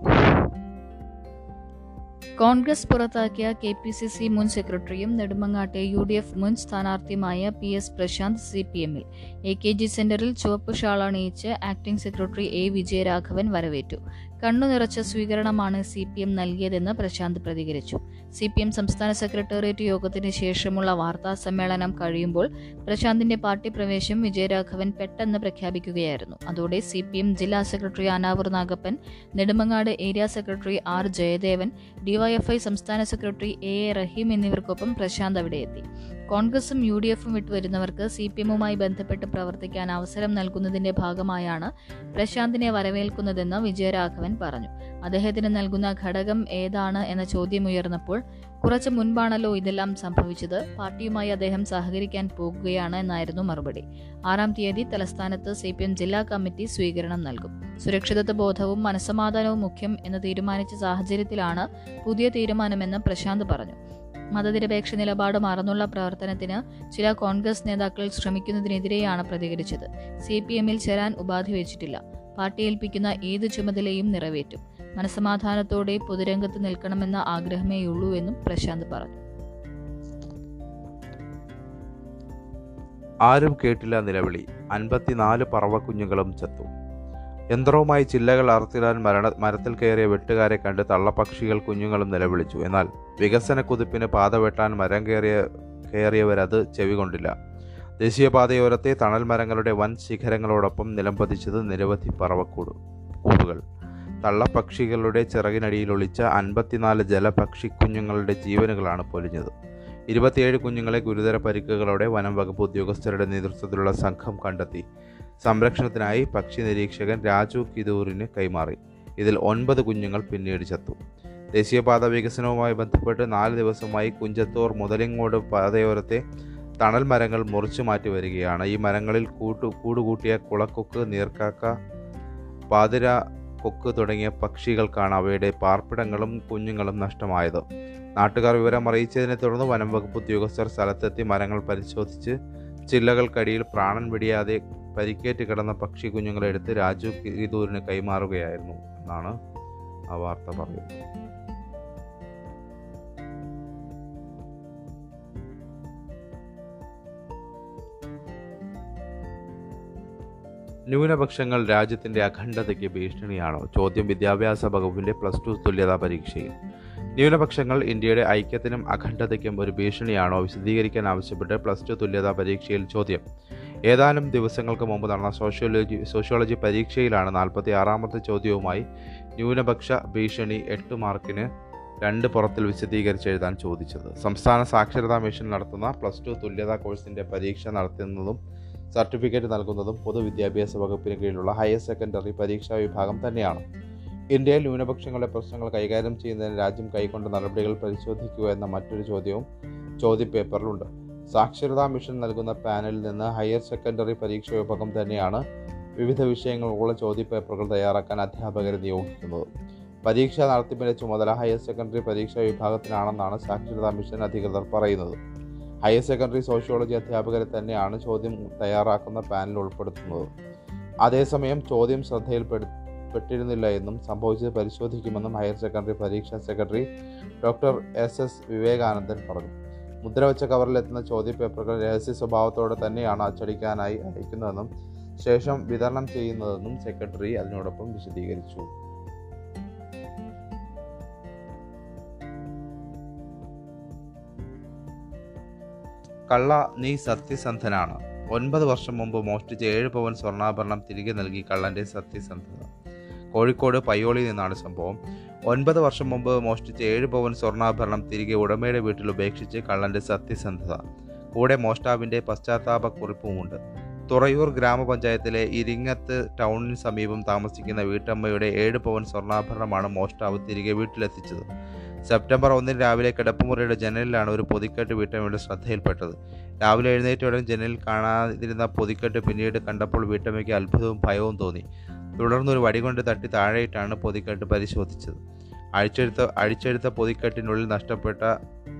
കോൺഗ്രസ് പുറത്താക്കിയ കെ പി സി സി മുൻ സെക്രട്ടറിയും നെടുമങ്ങാട്ടെ യു ഡി എഫ് മുൻ സ്ഥാനാർത്ഥിയുമായ P S Prashanth C P എമ്മിൽ. എ കെ ജി സെന്ററിൽ ചുവപ്പ് ഷാൾ അണിയിച്ച് ആക്ടിംഗ് സെക്രട്ടറി എ വിജയരാഘവൻ വരവേറ്റു. കണ്ണു നിറച്ച സ്വീകരണമാണ് സി പി എം നൽകിയതെന്ന് പ്രശാന്ത് പ്രതികരിച്ചു. സി പി എം സംസ്ഥാന സെക്രട്ടേറിയറ്റ് യോഗത്തിന് ശേഷമുള്ള വാർത്താ സമ്മേളനം കഴിയുമ്പോൾ പ്രശാന്തിന്റെ പാർട്ടി പ്രവേശം വിജയരാഘവൻ പെട്ടെന്ന് പ്രഖ്യാപിക്കുകയായിരുന്നു. അതോടെ സി പി എം ജില്ലാ secretary Anavoor Nagappan Nedumangad area secretary R Jayadevan DYFI സംസ്ഥാന സെക്രട്ടറി എ എ റഹീം എന്നിവർക്കൊപ്പം പ്രശാന്ത് അവിടെ എത്തി കോൺഗ്രസും യു ഡി എഫും വിട്ടുവരുന്നവർക്ക് സി പി എമ്മുമായി ബന്ധപ്പെട്ട് പ്രവർത്തിക്കാൻ അവസരം നൽകുന്നതിന്റെ ഭാഗമായാണ് പ്രശാന്തിനെ വരവേൽക്കുന്നതെന്ന് വിജയരാഘവൻ പറഞ്ഞു. അദ്ദേഹത്തിന് നൽകുന്ന ഘടകം ഏതാണ് എന്ന ചോദ്യം ഉയർന്നപ്പോൾ കുറച്ച് മുൻപാണല്ലോ ഇതെല്ലാം സംഭവിച്ചത്. പാർട്ടിയുമായി അദ്ദേഹം സഹകരിക്കാൻ പോകുകയാണ് എന്നായിരുന്നു മറുപടി. ആറാം തീയതി തലസ്ഥാനത്ത് സി പി എം ജില്ലാ കമ്മിറ്റി സ്വീകരണം നൽകും. സുരക്ഷിതത്വ ബോധവും മനസമാധാനവും മുഖ്യം എന്ന് തീരുമാനിച്ച സാഹചര്യത്തിലാണ് പുതിയ തീരുമാനമെന്ന് പ്രശാന്ത് പറഞ്ഞു. മതനിരപേക്ഷ നിലപാട് മറന്നുള്ള പ്രവർത്തനത്തിന് ചില കോൺഗ്രസ് നേതാക്കൾ ശ്രമിക്കുന്നതിനെതിരെയാണ് പ്രതികരിച്ചത്. സി പി എമ്മിൽ ചേരാൻ ഉപാധി വെച്ചിട്ടില്ല. പാർട്ടി ഏൽപ്പിക്കുന്ന ഏത് ചുമതലയും നിറവേറ്റും. മനസമാധാനത്തോടെ പൊതുരംഗത്ത് നിൽക്കണമെന്ന ആഗ്രഹമേയുള്ളൂ എന്നും പ്രശാന്ത് പറഞ്ഞു. ആരും കേട്ടില്ല നിലവിളി. അൻപത്തിനാല് പറവക്കുഞ്ഞുങ്ങളും ചത്തു. യന്ത്രവുമായി ചില്ലകൾ അറുത്തിടാൻ മരണ മരത്തിൽ കയറിയ വെട്ടുകാരെ കണ്ട് തള്ളപ്പക്ഷികൾ കുഞ്ഞുങ്ങളും നിലവിളിച്ചു. എന്നാൽ വികസന കുതിപ്പിന് പാത വെട്ടാൻ മരം കയറിയ കയറിയവരത് ചെവികൊണ്ടില്ല ദേശീയപാതയോരത്തെ തണൽ മരങ്ങളുടെ വൻ ശിഖരങ്ങളോടൊപ്പം നിലംപതിച്ചത് നിരവധി പറവക്കൂട് കൂടുകൾ. തള്ളപ്പക്ഷികളുടെ ചിറകിനടിയിൽ ഒളിച്ച അൻപത്തിനാല് ജലപക്ഷി കുഞ്ഞുങ്ങളുടെ ജീവനുകളാണ് പൊലിഞ്ഞത്. ഇരുപത്തിയേഴ് കുഞ്ഞുങ്ങളെ ഗുരുതര പരിക്കുകളോടെ വനം വകുപ്പ് ഉദ്യോഗസ്ഥരുടെ നേതൃത്വത്തിലുള്ള സംഘം കണ്ടെത്തി. സംരക്ഷണത്തിനായി പക്ഷി നിരീക്ഷകൻ രാജു കിദൂറിന് കൈമാറി. ഇതിൽ ഒൻപത് കുഞ്ഞുങ്ങൾ പിന്നീട് ചത്തു. ദേശീയപാത വികസനവുമായി ബന്ധപ്പെട്ട് നാല് ദിവസമായി കുഞ്ചത്തൂർ മുതലിങ്ങോട് പാതയോരത്തെ തണൽ മരങ്ങൾ മുറിച്ചു മാറ്റി വരികയാണ്. ഈ മരങ്ങളിൽ കൂട്ടു കൂടുകൂട്ടിയ കുളക്കൊക്ക് നീർക്കാക്ക പാതിര കൊക്ക് തുടങ്ങിയ പക്ഷികൾക്കാണ് അവയുടെ പാർപ്പിടങ്ങളും കുഞ്ഞുങ്ങളും നഷ്ടമായത്. നാട്ടുകാർ വിവരം അറിയിച്ചതിനെ തുടർന്ന് വനം വകുപ്പ് ഉദ്യോഗസ്ഥർ സ്ഥലത്തെത്തി മരങ്ങൾ പരിശോധിച്ച് ചില്ലകൾക്കടിയിൽ പ്രാണൻ വെടിയാതെ പരിക്കേറ്റ് കിടന്ന പക്ഷി കുഞ്ഞുങ്ങളെ എടുത്ത് രാജു കിരിദൂരിന് കൈമാറുകയായിരുന്നു എന്നാണ് ആ വാർത്ത പറയുന്നത്. ന്യൂനപക്ഷങ്ങൾ രാജ്യത്തിന്റെ അഖണ്ഡതയ്ക്ക് ഭീഷണിയാണോ? ചോദ്യം വിദ്യാഭ്യാസ വകുപ്പിന്റെ പ്ലസ് ടു തുല്യതാ പരീക്ഷയിൽ. ന്യൂനപക്ഷങ്ങൾ ഇന്ത്യയുടെ ഐക്യത്തിനും അഖണ്ഡതയ്ക്കും ഒരു ഭീഷണിയാണോ? വിശദീകരിക്കാൻ ആവശ്യപ്പെട്ട് പ്ലസ് ടു തുല്യതാ പരീക്ഷയിൽ ചോദ്യം. ഏതാനും ദിവസങ്ങൾക്ക് മുമ്പ് നടന്ന സോഷ്യോളജി സോഷ്യോളജി പരീക്ഷയിലാണ് നാൽപ്പത്തി ആറാമത്തെ ചോദ്യവുമായി ന്യൂനപക്ഷ ഭീഷണി എട്ട് മാർക്കിന് രണ്ട് പുറത്തിൽ വിശദീകരിച്ച് എഴുതാൻ ചോദിച്ചത്. സംസ്ഥാന സാക്ഷരതാ മിഷൻ നടത്തുന്ന പ്ലസ് ടു തുല്യതാ കോഴ്സിന്റെ പരീക്ഷ നടത്തുന്നതും സർട്ടിഫിക്കറ്റ് നൽകുന്നതും പൊതുവിദ്യാഭ്യാസ വകുപ്പിന് കീഴിലുള്ള ഹയർ സെക്കൻഡറി പരീക്ഷാ വിഭാഗം തന്നെയാണ്. ഇന്ത്യയിൽ ന്യൂനപക്ഷങ്ങളുടെ പ്രശ്നങ്ങൾ കൈകാര്യം ചെയ്യുന്നതിന് രാജ്യം കൈക്കൊണ്ട നടപടികൾ പരിശോധിക്കുക എന്ന മറ്റൊരു ചോദ്യവും ചോദ്യപേപ്പറിലുണ്ട്. സാക്ഷരതാ മിഷൻ നൽകുന്ന പാനലിൽ നിന്ന് ഹയർ സെക്കൻഡറി പരീക്ഷാ വിഭാഗം തന്നെയാണ് വിവിധ വിഷയങ്ങളുള്ള ചോദ്യപേപ്പറുകൾ തയ്യാറാക്കാൻ അധ്യാപകരെ നിയോഗിക്കുന്നത്. പരീക്ഷാ നടത്തിപ്പിന്റെ ചുമതല ഹയർ സെക്കൻഡറി പരീക്ഷാ വിഭാഗത്തിനാണെന്നാണ് സാക്ഷരതാ മിഷൻ അധികൃതർ പറയുന്നത്. ഹയർ സെക്കൻഡറി സോഷ്യോളജി അധ്യാപകരെ തന്നെയാണ് ചോദ്യം തയ്യാറാക്കുന്ന പാനൽ ഉൾപ്പെടുത്തുന്നത്. അതേസമയം ചോദ്യം ശ്രദ്ധയിൽപ്പെട്ടിരുന്നില്ല എന്നും സംഭവിച്ചത് പരിശോധിക്കുമെന്നും ഹയർ സെക്കൻഡറി പരീക്ഷാ secretary doctor S S Vivekanandan പറഞ്ഞു. മുദ്രവെച്ച കവറിലെത്തുന്ന ചോദ്യപേപ്പറുകൾ രഹസ്യ സ്വഭാവത്തോടെ തന്നെയാണ് അച്ചടിക്കാനായി അയക്കുന്നതെന്നും ശേഷം വിതരണം ചെയ്യുന്നതെന്നും സെക്രട്ടറി അതിനോടൊപ്പം വിശദീകരിച്ചു. കള്ള നീ സത്യസന്ധനാണ്. ഒൻപത് വർഷം മുമ്പ് മോഷ്ടിച്ച ഏഴ് പവൻ സ്വർണാഭരണം തിരികെ നൽകി കള്ളന്റെ സത്യസന്ധത. കോഴിക്കോട് പയ്യോളിയിൽ നിന്നാണ് സംഭവം. ഒൻപത് വർഷം മുമ്പ് മോഷ്ടിച്ച ഏഴ് പവൻ സ്വർണാഭരണം തിരികെ ഉടമയുടെ വീട്ടിൽ ഉപേക്ഷിച്ച് കള്ളന്റെ സത്യസന്ധത. കൂടെ മോഷ്ടാവിന്റെ പശ്ചാത്താപ കുറിപ്പുമുണ്ട് തുറയൂർ ഗ്രാമപഞ്ചായത്തിലെ ഇരിങ്ങത്ത് ടൗണിന് സമീപം താമസിക്കുന്ന വീട്ടമ്മയുടെ ഏഴ് പവൻ സ്വർണാഭരണമാണ് മോഷ്ടാവ് തിരികെ വീട്ടിലെത്തിച്ചത്. സെപ്റ്റംബർ ഒന്നിന് രാവിലെ കിടപ്പുമുറിയുടെ ജനലിലാണ് ഒരു പൊതിക്കെട്ട് വീട്ടമ്മയുടെ ശ്രദ്ധയിൽപ്പെട്ടത്. രാവിലെ എഴുന്നേറ്റ ഉടൻ ജനലിൽ കാണാതിരുന്ന പൊതിക്കെട്ട് പിന്നീട് കണ്ടപ്പോൾ വീട്ടമ്മയ്ക്ക് അത്ഭുതവും ഭയവും തോന്നി. തുടർന്ന് ഒരു വടി കൊണ്ട് തട്ടി താഴെയിട്ടാണ് പൊതിക്കെട്ട് പരിശോധിച്ചത്. അഴിച്ചെടുത്ത അഴിച്ചെടുത്ത പൊതിക്കെട്ടിനുള്ളിൽ നഷ്ടപ്പെട്ട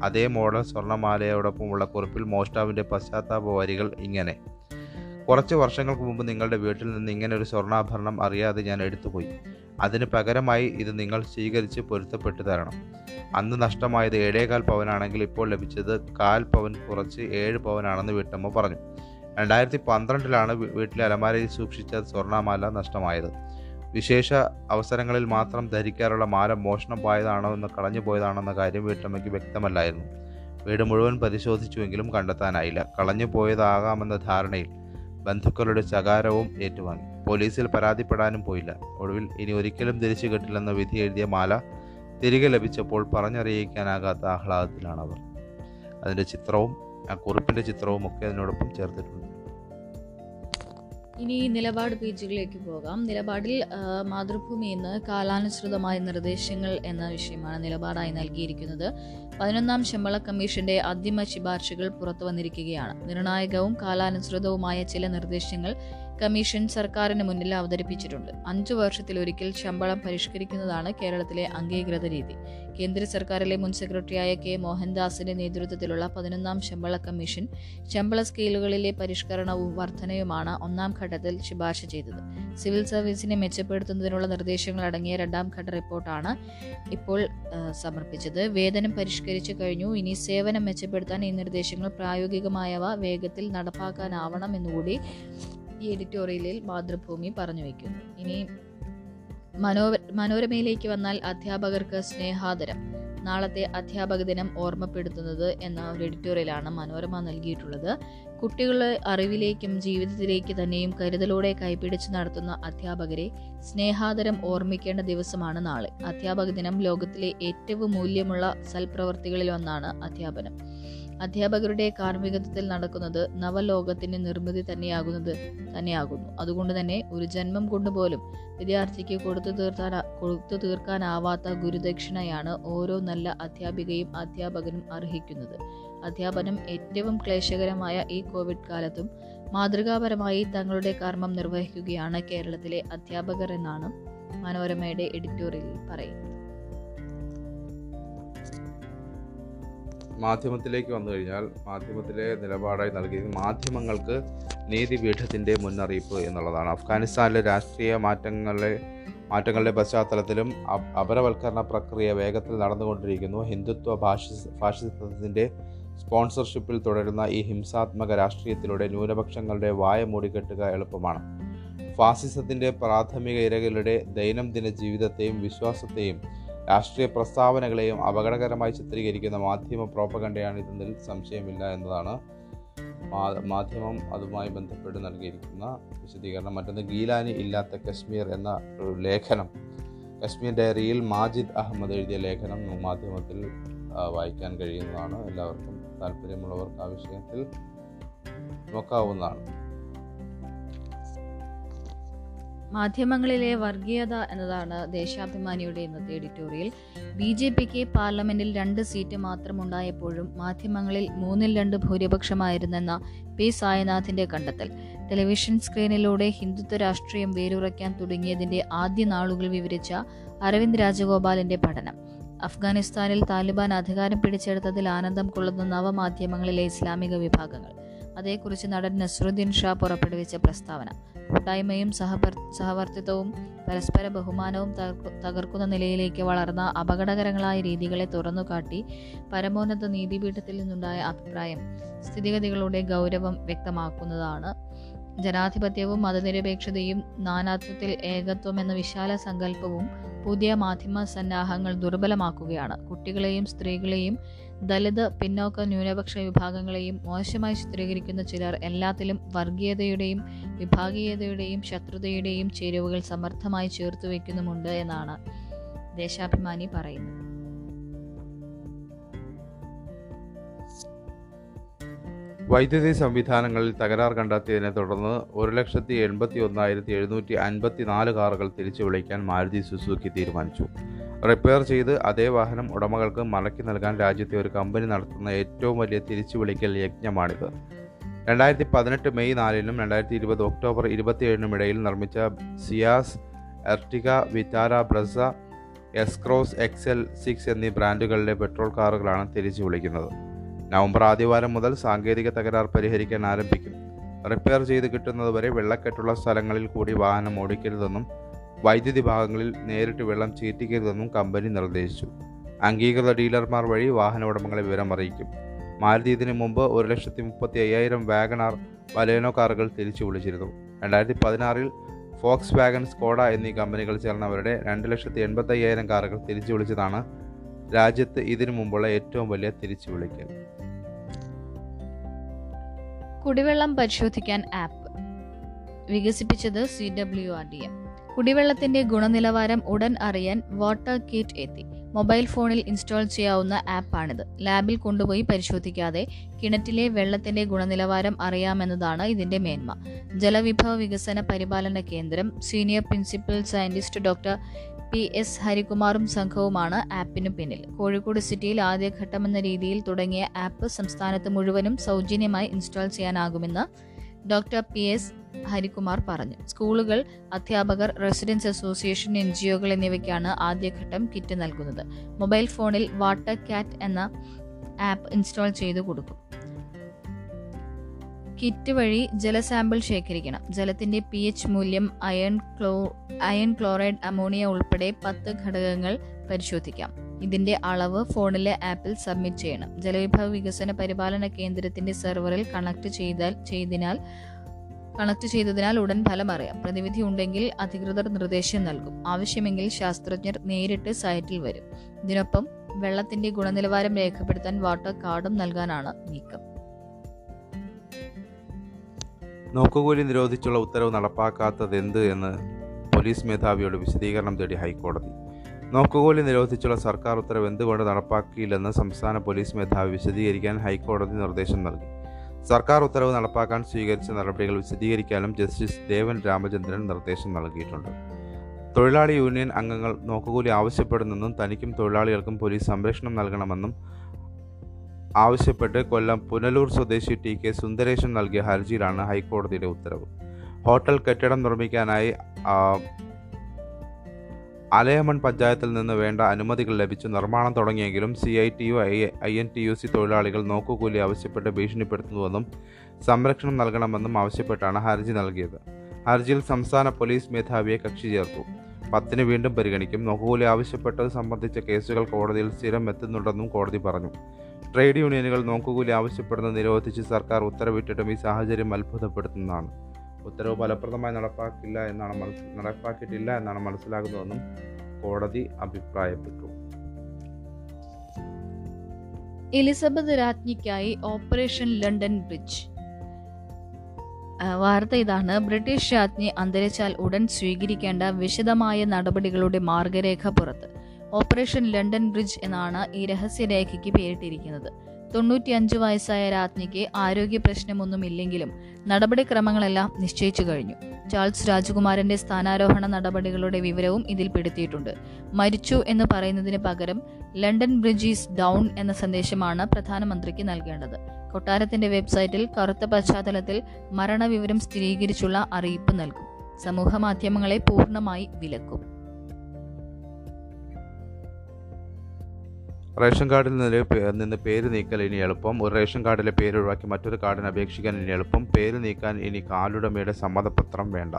അതേ മോഡൽ സ്വർണമാലയോടൊപ്പമുള്ള കുറിപ്പിൽ മോഷ്ടാവിന്റെ പശ്ചാത്താപ വരികൾ ഇങ്ങനെ. കുറച്ച് വർഷങ്ങൾക്ക് മുമ്പ് നിങ്ങളുടെ വീട്ടിൽ നിന്ന് ഇങ്ങനെ ഒരു സ്വർണാഭരണം അറിയാതെ ഞാൻ എടുത്തുപോയി. അതിന് പകരമായി ഇത് നിങ്ങൾ സ്വീകരിച്ച് പൊരുത്തപ്പെട്ടു തരണം. അന്ന് നഷ്ടമായത് ഏഴേകാൽ പവനാണെങ്കിൽ ഇപ്പോൾ ലഭിച്ചത് കാൽ പവൻ കുറച്ച് ഏഴ് പവനാണെന്ന് വീട്ടമ്മ പറഞ്ഞു. രണ്ടായിരത്തി പന്ത്രണ്ടിലാണ് വീട്ടിലെ അലമാരയിൽ സൂക്ഷിച്ച സ്വർണമാല നഷ്ടമായത്. വിശേഷ അവസരങ്ങളിൽ മാത്രം ധരിക്കാറുള്ള മാല മോഷണം പോയതാണോ എന്ന് കളഞ്ഞു പോയതാണോ എന്ന കാര്യം വീട്ടമ്മയ്ക്ക് വ്യക്തമല്ലായിരുന്നു. വീട് മുഴുവൻ പരിശോധിച്ചുവെങ്കിലും കണ്ടെത്താനായില്ല. കളഞ്ഞു പോയതാകാമെന്ന ധാരണയിൽ ബന്ധുക്കളുടെ ശകാരവും ഏറ്റുവാങ്ങി. പോലീസിൽ പരാതിപ്പെടാനും പോയില്ല. ഒടുവിൽ ഇനി ഒരിക്കലും തിരിച്ചു കിട്ടില്ലെന്ന വിധി എഴുതിയ മാല തിരികെ ലഭിച്ചപ്പോൾ പറഞ്ഞറിയിക്കാനാകാത്ത ആഹ്ലാദത്തിലാണ് അവർ അതിന്റെ ചിത്രവും ആ കുറിപ്പിന്റെ ചിത്രവും ഒക്കെ അതിനോടൊപ്പം ചേർത്തിട്ടുണ്ട്. ഇനി നിലപാട് പേജുകളിലേക്ക് പോകാം. നിലപാടിൽ മാതൃഭൂമി ഇന്ന് കാലാനുസൃതമായ നിർദ്ദേശങ്ങൾ എന്ന വിഷയമാണ് നിലപാടായി നൽകിയിരിക്കുന്നത്. പതിനൊന്നാം ശമ്പള കമ്മീഷന്റെ അന്തിമ ശുപാർശകൾ പുറത്തു വന്നിരിക്കുകയാണ്. നിർണായകവും കാലാനുസൃതവുമായ ചില നിർദ്ദേശങ്ങൾ കമ്മീഷൻ സർക്കാരിന് മുന്നിൽ അവതരിപ്പിച്ചിട്ടുണ്ട്. അഞ്ചു വർഷത്തിലൊരിക്കൽ ശമ്പളം പരിഷ്കരിക്കുന്നതാണ് കേരളത്തിലെ അംഗീകൃത രീതി. കേന്ദ്ര സർക്കാരിലെ മുൻ സെക്രട്ടറിയായ കെ മോഹൻദാസിന്റെ നേതൃത്വത്തിലുള്ള പതിനൊന്നാം ശമ്പള കമ്മീഷൻ ശമ്പള സ്കെയിലുകളിലെ പരിഷ്കരണവും വർധനയുമാണ് ഒന്നാം ഘട്ടത്തിൽ ശുപാർശ ചെയ്തത്. സിവിൽ സർവീസിനെ മെച്ചപ്പെടുത്തുന്നതിനുള്ള നിർദ്ദേശങ്ങൾ അടങ്ങിയ രണ്ടാം ഘട്ട റിപ്പോർട്ടാണ് ഇപ്പോൾ സമർപ്പിച്ചത്. വേതനം പരിഷ്കരിച്ചു കഴിഞ്ഞു. ഇനി സേവനം മെച്ചപ്പെടുത്താൻ ഈ നിർദ്ദേശങ്ങൾ പ്രായോഗികമായവ വേഗത്തിൽ നടപ്പാക്കാനാവണം എന്നുകൂടി ഈ എഡിറ്റോറിയലിൽ മാതൃഭൂമി പറഞ്ഞു വയ്ക്കുന്നു ഇനി മനോ മനോരമയിലേക്ക് വന്നാൽ അധ്യാപകർക്ക് സ്നേഹാദരം. നാളത്തെ അധ്യാപക ദിനം ഓർമ്മപ്പെടുത്തുന്നത് എന്ന ഒരു എഡിറ്റോറിയലാണ് മനോരമ നൽകിയിട്ടുള്ളത്. കുട്ടികളെ അറിവിലേക്കും ജീവിതത്തിലേക്ക് തന്നെയും കരുതലോടെ കൈപിടിച്ച് നടത്തുന്ന അധ്യാപകരെ സ്നേഹാദരം ഓർമ്മിക്കേണ്ട ദിവസമാണ് നാളെ. അധ്യാപക ദിനം ലോകത്തിലെ ഏറ്റവും മൂല്യമുള്ള സൽപ്രവർത്തികളിൽ ഒന്നാണ് അധ്യാപനം. അധ്യാപകരുടെ കാർമ്മികത്വത്തിൽ നടക്കുന്നത് നവലോകത്തിന്റെ നിർമ്മിതി തന്നെയാകുന്നത് തന്നെയാകുന്നു. അതുകൊണ്ട് തന്നെ ഒരു ജന്മം കൊണ്ടുപോലും വിദ്യാർത്ഥിക്ക് കൊടുത്തു തീർത്താൻ കൊടുത്തു തീർക്കാനാവാത്ത ഗുരുദക്ഷിണയാണ് ഓരോ നല്ല അധ്യാപികയും അധ്യാപകനും അർഹിക്കുന്നത്. അധ്യാപനം ഏറ്റവും ക്ലേശകരമായ ഈ കോവിഡ് കാലത്തും മാതൃകാപരമായി തങ്ങളുടെ കർമ്മം നിർവഹിക്കുകയാണ് കേരളത്തിലെ അധ്യാപകർ എന്നാണ് മനോരമയുടെ എഡിറ്റോറിയലിൽ പറയുന്നത്. മാധ്യമത്തിലേക്ക് വന്നു കഴിഞ്ഞാൽ മാധ്യമത്തിലെ നിലപാടായി നൽകിയത് മാധ്യമങ്ങൾക്ക് നീതിപീഠത്തിന്റെ മുന്നറിയിപ്പ് എന്നുള്ളതാണ്. അഫ്ഗാനിസ്ഥാനിലെ രാഷ്ട്രീയ മാറ്റങ്ങളെ മാറ്റങ്ങളുടെ പശ്ചാത്തലത്തിലും അപരവൽക്കരണ പ്രക്രിയ വേഗത്തിൽ നടന്നുകൊണ്ടിരിക്കുന്നു. ഹിന്ദുത്വ ഭാഷി ഫാഷിസത്തിന്റെ സ്പോൺസർഷിപ്പിൽ തുടരുന്ന ഈ ഹിംസാത്മക രാഷ്ട്രീയത്തിലൂടെ ന്യൂനപക്ഷങ്ങളുടെ വായ മൂടിക്കെട്ടുക എളുപ്പമാണ്. ഫാസിസത്തിന്റെ പ്രാഥമിക ഇരകളുടെ ദൈനംദിന ജീവിതത്തെയും വിശ്വാസത്തെയും രാഷ്ട്രീയ പ്രസ്താവനകളെയും അപകടകരമായി ചിത്രീകരിക്കുന്ന മാധ്യമ പ്രോപ്പകണ്ടയാണ് ഇതെന്നതിൽ സംശയമില്ല എന്നതാണ് മാധ്യമം അതുമായി ബന്ധപ്പെട്ട് നൽകിയിരിക്കുന്ന വിശദീകരണം. മറ്റൊന്ന് ഗീലാനി ഇല്ലാത്ത കശ്മീർ എന്ന ഒരു ലേഖനം. കശ്മീർ ഡയറിയിൽ മാജിദ് അഹമ്മദ് എഴുതിയ ലേഖനം മാധ്യമത്തിൽ വായിക്കാൻ കഴിയുന്നതാണ്. എല്ലാവർക്കും താല്പര്യമുള്ളവർക്ക് ആ വിഷയത്തിൽ നോക്കാവുന്നതാണ് മാധ്യമങ്ങളിലെ വർഗീയത എന്നതാണ് ദേശാഭിമാനിയുടെ ഇന്നത്തെ എഡിറ്റോറിയൽ. ബി ജെ പിക്ക് പാർലമെന്റിൽ രണ്ട് സീറ്റ് മാത്രമുണ്ടായപ്പോഴും മാധ്യമങ്ങളിൽ മൂന്നിൽ രണ്ട് ഭൂരിപക്ഷമായിരുന്നെന്ന പി സായനാഥിന്റെ കണ്ടെത്തൽ. ടെലിവിഷൻ സ്ക്രീനിലൂടെ ഹിന്ദുത്വ രാഷ്ട്രീയം വേരുറയ്ക്കാൻ തുടങ്ങിയതിന്റെ ആദ്യ നാളുകൾ വിവരിച്ച അരവിന്ദ് രാജഗോപാലിന്റെ പഠനം. അഫ്ഗാനിസ്ഥാനിൽ താലിബാൻ അധികാരം പിടിച്ചെടുത്തതിൽ ആനന്ദം കൊള്ളുന്ന നവമാധ്യമങ്ങളിലെ ഇസ്ലാമിക വിഭാഗങ്ങൾ. അതേക്കുറിച്ച് നടൻ നസ്രുദ്ദീൻ ഷാ പുറപ്പെടുവിച്ച പ്രസ്താവന. കൂട്ടായ്മയും സഹപർ സഹവർത്തിത്വവും പരസ്പര ബഹുമാനവും തകർക്കു- തകർക്കുന്ന നിലയിലേക്ക് വളർന്ന അപകടകരങ്ങളായ രീതികളെ തുറന്നുകാട്ടി പരമോന്നത നീതിപീഠത്തിൽ നിന്നുണ്ടായ അഭിപ്രായം സ്ഥിതിഗതികളുടെ ഗൗരവം വ്യക്തമാക്കുന്നതാണ്. ജനാധിപത്യവും മതനിരപേക്ഷതയും നാനാത്വത്തിൽ ഏകത്വം എന്ന വിശാല സങ്കല്പവും പുതിയ മാധ്യമ സന്നാഹങ്ങൾ ദുർബലമാക്കുകയാണ്. കുട്ടികളെയും സ്ത്രീകളെയും ദലിത് പിന്നോക്ക ന്യൂനപക്ഷ വിഭാഗങ്ങളെയും മോശമായി ചിത്രീകരിക്കുന്ന ചിലർ എല്ലാത്തിലും വർഗീയതയുടെയും വിഭാഗീയതയുടെയും ശത്രുതയുടെയും ചേരുവകൾ സമർത്ഥമായി ചേർത്ത് വയ്ക്കുന്നുമുണ്ട് എന്നാണ് ദേശാഭിമാനി പറയുന്നത്. വൈദ്യുതി സംവിധാനങ്ങളിൽ തകരാർ കണ്ടെത്തിയതിനെ തുടർന്ന് ഒരു ലക്ഷത്തി എൺപത്തി ഒന്നായിരത്തി എഴുന്നൂറ്റി അൻപത്തി നാല് കാറുകൾ തിരിച്ചു വിളിക്കാൻ മാരുതി സുസുക്കി തീരുമാനിച്ചു. റിപ്പയർ ചെയ്ത് അതേ വാഹനം ഉടമകൾക്ക് മടക്കി നൽകാൻ രാജ്യത്തെ ഒരു കമ്പനി നടത്തുന്ന ഏറ്റവും വലിയ തിരിച്ചു വിളിക്കൽ യജ്ഞമാണിത്. രണ്ടായിരത്തി പതിനെട്ട് മെയ് നാലിനും രണ്ടായിരത്തി ഇരുപത് ഒക്ടോബർ ഇരുപത്തിയേഴിനും ഇടയിൽ നിർമ്മിച്ച Ciaz Ertiga Vitara Brezza S Cross XL six എന്നീ ബ്രാൻഡുകളിലെ പെട്രോൾ കാറുകളാണ് തിരിച്ചു വിളിക്കുന്നത് നവംബർ ആദ്യവാരം മുതൽ സാങ്കേതിക തകരാർ പരിഹരിക്കാൻ ആരംഭിക്കും. റിപ്പയർ ചെയ്ത് കിട്ടുന്നതുവരെ വെള്ളക്കെട്ടുള്ള സ്ഥലങ്ങളിൽ കൂടി വാഹനം ഓടിക്കരുതെന്നും വൈദ്യുതി ഭാഗങ്ങളിൽ നേരിട്ട് വെള്ളം ചീറ്റിക്കരുതെന്നും കമ്പനി നിർദ്ദേശിച്ചു. അംഗീകൃത ഡീലർമാർ വഴി വാഹന ഉടമകളെ വിവരം അറിയിക്കും. മാരുതി ഇതിനു മുമ്പ് ഒരു ലക്ഷത്തി മുപ്പത്തി അയ്യായിരം വാഗണാർ വലേനോ കാറുകൾ തിരിച്ചു വിളിച്ചിരുന്നു. രണ്ടായിരത്തി പതിനാറിൽ ഫോക്സ് വാഗൺ സ്കോഡ എന്നീ കമ്പനികൾ ചേർന്നവരുടെ രണ്ട് ലക്ഷത്തി എൺപത്തയ്യായിരം കാറുകൾ തിരിച്ചു വിളിച്ചതാണ് രാജ്യത്ത് ഇതിനു മുമ്പുള്ള ഏറ്റവും വലിയ തിരിച്ചു വിളിക്കൽ. കുടിവെള്ളം പരിശോധിക്കാൻ ആപ്പ്. വികസിപ്പിച്ചത് C W R D M. കുടിവെള്ളത്തിന്റെ ഗുണനിലവാരം ഉടൻ അറിയാൻ വാട്ടർ കിറ്റ് എത്തി. മൊബൈൽ ഫോണിൽ ഇൻസ്റ്റാൾ ചെയ്യാവുന്ന ആപ്പാണിത്. ലാബിൽ കൊണ്ടുപോയി പരിശോധിക്കാതെ കിണറ്റിലെ വെള്ളത്തിന്റെ ഗുണനിലവാരം അറിയാമെന്നതാണ് ഇതിന്റെ മേന്മ. ജലവിഭവ വികസന പരിപാലന കേന്ദ്രം senior principal scientist doctor P S ഹരികുമാറും സംഘവുമാണ് ആപ്പിനു പിന്നിൽ. കോഴിക്കോട് സിറ്റിയിൽ ആദ്യഘട്ടമെന്ന രീതിയിൽ തുടങ്ങിയ ആപ്പ് സംസ്ഥാനത്ത് മുഴുവനും സൗജന്യമായി ഇൻസ്റ്റാൾ ചെയ്യാനാകുമെന്ന് ഡോക്ടർ പി എസ് ഹരികുമാർ പറഞ്ഞു. സ്കൂളുകൾ അധ്യാപകർ റെസിഡൻസ് അസോസിയേഷൻ എൻ ജി ഒകൾ എന്നിവയ്ക്കാണ് ആദ്യഘട്ടം കിറ്റ് നൽകുന്നത്. മൊബൈൽ ഫോണിൽ വാട്ടർ കാറ്റ് എന്ന ആപ്പ് ഇൻസ്റ്റാൾ ചെയ്തു കൊടുക്കും. കിറ്റ് വഴി ജല സാമ്പിൾ ശേഖരിക്കണം. ജലത്തിന്റെ പി എച്ച് മൂല്യം അയൺ ക്ലോ അയൺ ക്ലോറൈഡ് അമോണിയ ഉൾപ്പെടെ പത്ത് ഘടകങ്ങൾ പരിശോധിക്കാം. ഇതിന്റെ അളവ് ഫോണിലെ ആപ്പിൽ സബ്മിറ്റ് ചെയ്യണം. ജലവിഭവ വികസന പരിപാലന കേന്ദ്രത്തിന്റെ സെർവറിൽ കണക്ട് ചെയ്താൽ ചെയ്തതിനാൽ കണക്ട് ചെയ്തതിനാൽ ഉടൻ ഫലം അറിയാം. പ്രതിവിധി ഉണ്ടെങ്കിൽ അധികൃതർ നിർദ്ദേശം നൽകും. ആവശ്യമെങ്കിൽ ശാസ്ത്രജ്ഞർ നേരിട്ട് സൈറ്റിൽ വരും. ഇതിനൊപ്പം വെള്ളത്തിന്റെ ഗുണനിലവാരം രേഖപ്പെടുത്താൻ വാട്ടർ കാർഡും നൽകാനാണ് നീക്കം. നോക്കുകൂലി നിരോധിച്ചുള്ള ഉത്തരവ് നടപ്പാക്കാത്തത് എന്ത് എന്ന് പോലീസ് മേധാവിയോട് വിശദീകരണം തേടി ഹൈക്കോടതി. നോക്കുകൂലി നിരോധിച്ചുള്ള സർക്കാർ ഉത്തരവ് എന്തുകൊണ്ട് നടപ്പാക്കിയില്ലെന്ന് സംസ്ഥാന പോലീസ് മേധാവി വിശദീകരിക്കാൻ ഹൈക്കോടതി നിർദ്ദേശം നൽകി. സർക്കാർ ഉത്തരവ് നടപ്പാക്കാൻ സ്വീകരിച്ച നടപടികൾ വിശദീകരിക്കാനും ജസ്റ്റിസ് ദേവൻ രാമചന്ദ്രൻ നിർദ്ദേശം നൽകിയിട്ടുണ്ട്. തൊഴിലാളി യൂണിയൻ അംഗങ്ങൾ നോക്കുകൂലി ആവശ്യപ്പെടുന്നെന്നും തനിക്കും തൊഴിലാളികൾക്കും പോലീസ് സംരക്ഷണം നൽകണമെന്നും ആവശ്യപ്പെട്ട് കൊല്ലം പുനലൂർ സ്വദേശി ടി കെ സുന്ദരേശൻ നൽകിയ ഹർജിയിലാണ് ഹൈക്കോടതിയുടെ ഉത്തരവ്. ഹോട്ടൽ കെട്ടിടം നിർമ്മിക്കാനായി അലയമൺ പഞ്ചായത്തിൽ നിന്ന് വേണ്ട അനുമതികൾ ലഭിച്ച്. നിർമ്മാണം തുടങ്ങിയെങ്കിലും C I T U I N T U C തൊഴിലാളികൾ നോക്കുകൂലി ആവശ്യപ്പെട്ട് ഭീഷണിപ്പെടുത്തുന്നുവെന്നും സംരക്ഷണം നൽകണമെന്നും ആവശ്യപ്പെട്ടാണ് ഹർജി നൽകിയത്. ഹർജിയിൽ സംസ്ഥാന പോലീസ് മേധാവിയെ കക്ഷി ചേർത്തു. പത്തിന് വീണ്ടും പരിഗണിക്കും. നോക്കുകൂലി ആവശ്യപ്പെട്ടത് സംബന്ധിച്ച കേസുകൾ കോടതിയിൽ സ്ഥിരം എത്തുന്നുണ്ടെന്നും കോടതി പറഞ്ഞു. ട്രേഡ് യൂണിയനുകൾ നോക്കുകൂലി ആവശ്യപ്പെടുന്നത് നിരോധിച്ച് സർക്കാർ ഉത്തരവിട്ടിട്ടും ഈ സാഹചര്യം അത്ഭുതപ്പെടുത്തുന്നതാണ്. ഉത്തരവ് ഫലപ്രദമായി നടപ്പാക്കില്ല എന്നാണ് മനസ് നടപ്പാക്കിയിട്ടില്ല എന്നാണ് മനസ്സിലാകുന്നതെന്നും കോടതി അഭിപ്രായപ്പെട്ടു. എലിസബത്ത് രാജ്ഞിക്കായി ഓപ്പറേഷൻ ലണ്ടൻ ബ്രിഡ്ജ്. വാർത്ത ഇതാണ്. ബ്രിട്ടീഷ് രാജ്ഞി അന്തരിച്ചാൽ ഉടൻ സ്വീകരിക്കേണ്ട വിശദമായ നടപടികളുടെ മാർഗരേഖ പുറത്ത്. ഓപ്പറേഷൻ ലണ്ടൻ ബ്രിഡ്ജ് എന്നാണ് ഈ രഹസ്യരേഖയ്ക്ക് പേരിട്ടിരിക്കുന്നത്. തൊണ്ണൂറ്റിയഞ്ച് വയസ്സായ രാജ്ഞിക്ക് ആരോഗ്യ പ്രശ്നമൊന്നുമില്ലെങ്കിലും നടപടിക്രമങ്ങളെല്ലാം നിശ്ചയിച്ചു കഴിഞ്ഞു. ചാൾസ് രാജകുമാരന്റെ സ്ഥാനാരോഹണ നടപടികളുടെ വിവരവും ഇതിൽ പെടുത്തിയിട്ടുണ്ട്. മരിച്ചു എന്ന് പറയുന്നതിന് പകരം ലണ്ടൻ ബ്രിഡ്ജ് ഈസ് ഡൗൺ എന്ന സന്ദേശമാണ് പ്രധാനമന്ത്രിക്ക് നൽകേണ്ടത്. കൊട്ടാരത്തിന്റെ വെബ്സൈറ്റിൽ കറുത്ത പശ്ചാത്തലത്തിൽ മരണവിവരം സ്ഥിരീകരിച്ചുള്ള അറിയിപ്പ് നൽകും. സമൂഹ മാധ്യമങ്ങളെ പൂർണമായി വിലക്കും. റേഷൻ കാർഡിൽ നിന്ന് നിന്ന് പേര് നീക്കൽ ഇനി എളുപ്പം. ഒരു റേഷൻ കാർഡിലെ പേര് ഒഴിവാക്കി മറ്റൊരു കാർഡിന് അപേക്ഷിക്കാൻ ഇനി എളുപ്പം. പേര് നീക്കാൻ ഇനി കാർഡുടമയുടെ സമ്മതപത്രം വേണ്ട.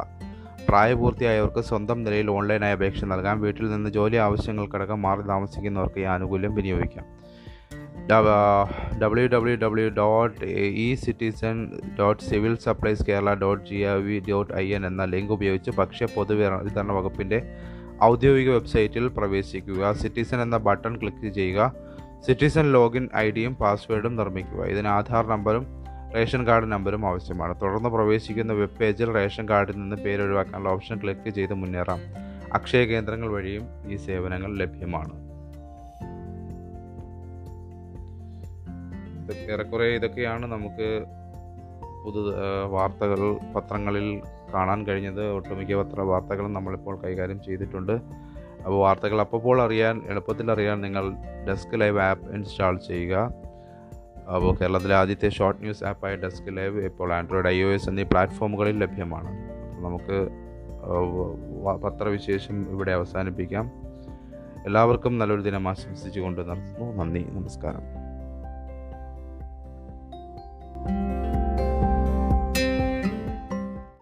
പ്രായപൂർത്തിയായവർക്ക് സ്വന്തം നിലയിൽ ഓൺലൈനായി അപേക്ഷ നൽകാം. വീട്ടിൽ നിന്ന് ജോലി ആവശ്യങ്ങൾക്കടക്കം മാറി താമസിക്കുന്നവർക്ക് ഈ ആനുകൂല്യം വിനിയോഗിക്കാം. W W W dot E citizen dot civil supplies Kerala dot G I V dot I N എന്ന ലിങ്ക് ഉപയോഗിച്ച് ഭക്ഷ്യ പൊതുവിതരണ വകുപ്പിന്റെ ഔദ്യോഗിക വെബ്സൈറ്റിൽ പ്രവേശിക്കുക സിറ്റിസൺ എന്ന ബട്ടൺ ക്ലിക്ക് ചെയ്യുക സിറ്റിസൺ ലോഗിൻ ഐ ഡിയും പാസ്വേഡും നിർമ്മിക്കുക. ഇതിന് ആധാർ നമ്പറും റേഷൻ കാർഡ് നമ്പറും ആവശ്യമാണ്. തുടർന്ന് പ്രവേശിക്കുന്ന വെബ് പേജിൽ റേഷൻ കാർഡിൽ നിന്ന് പേര് ഒഴിവാക്കാനുള്ള ഓപ്ഷൻ ക്ലിക്ക് ചെയ്ത് മുന്നേറാം. അക്ഷയ കേന്ദ്രങ്ങൾ വഴിയും ഈ സേവനങ്ങൾ ലഭ്യമാണ്. ഏറെക്കുറെ ഇതൊക്കെയാണ് നമുക്ക് പുതു വാർത്തകൾ പത്രങ്ങളിൽ കാണാൻ കഴിഞ്ഞത് ഒട്ടുമിക്ക പത്ര വാർത്തകളും നമ്മളിപ്പോൾ കൈകാര്യം ചെയ്തിട്ടുണ്ട്. അപ്പോൾ വാർത്തകൾ അപ്പോൾ അറിയാൻ എളുപ്പത്തിൽ അറിയാൻ നിങ്ങൾ ഡെസ്ക് ലൈവ് ആപ്പ് ഇൻസ്റ്റാൾ ചെയ്യുക. അപ്പോൾ കേരളത്തിലെ ആദ്യത്തെ ഷോർട്ട് ന്യൂസ് ആപ്പായ ഡെസ്ക് ലൈവ് ഇപ്പോൾ ആൻഡ്രോയിഡ് ഐ ഒ എസ് എന്നീ പ്ലാറ്റ്ഫോമുകളിൽ ലഭ്യമാണ്. അപ്പോൾ നമുക്ക് പത്രവിശേഷം ഇവിടെ അവസാനിപ്പിക്കാം. എല്ലാവർക്കും നല്ലൊരു ദിനം ആശംസിച്ചുകൊണ്ട് നടത്തുന്നു നന്ദി നമസ്കാരം.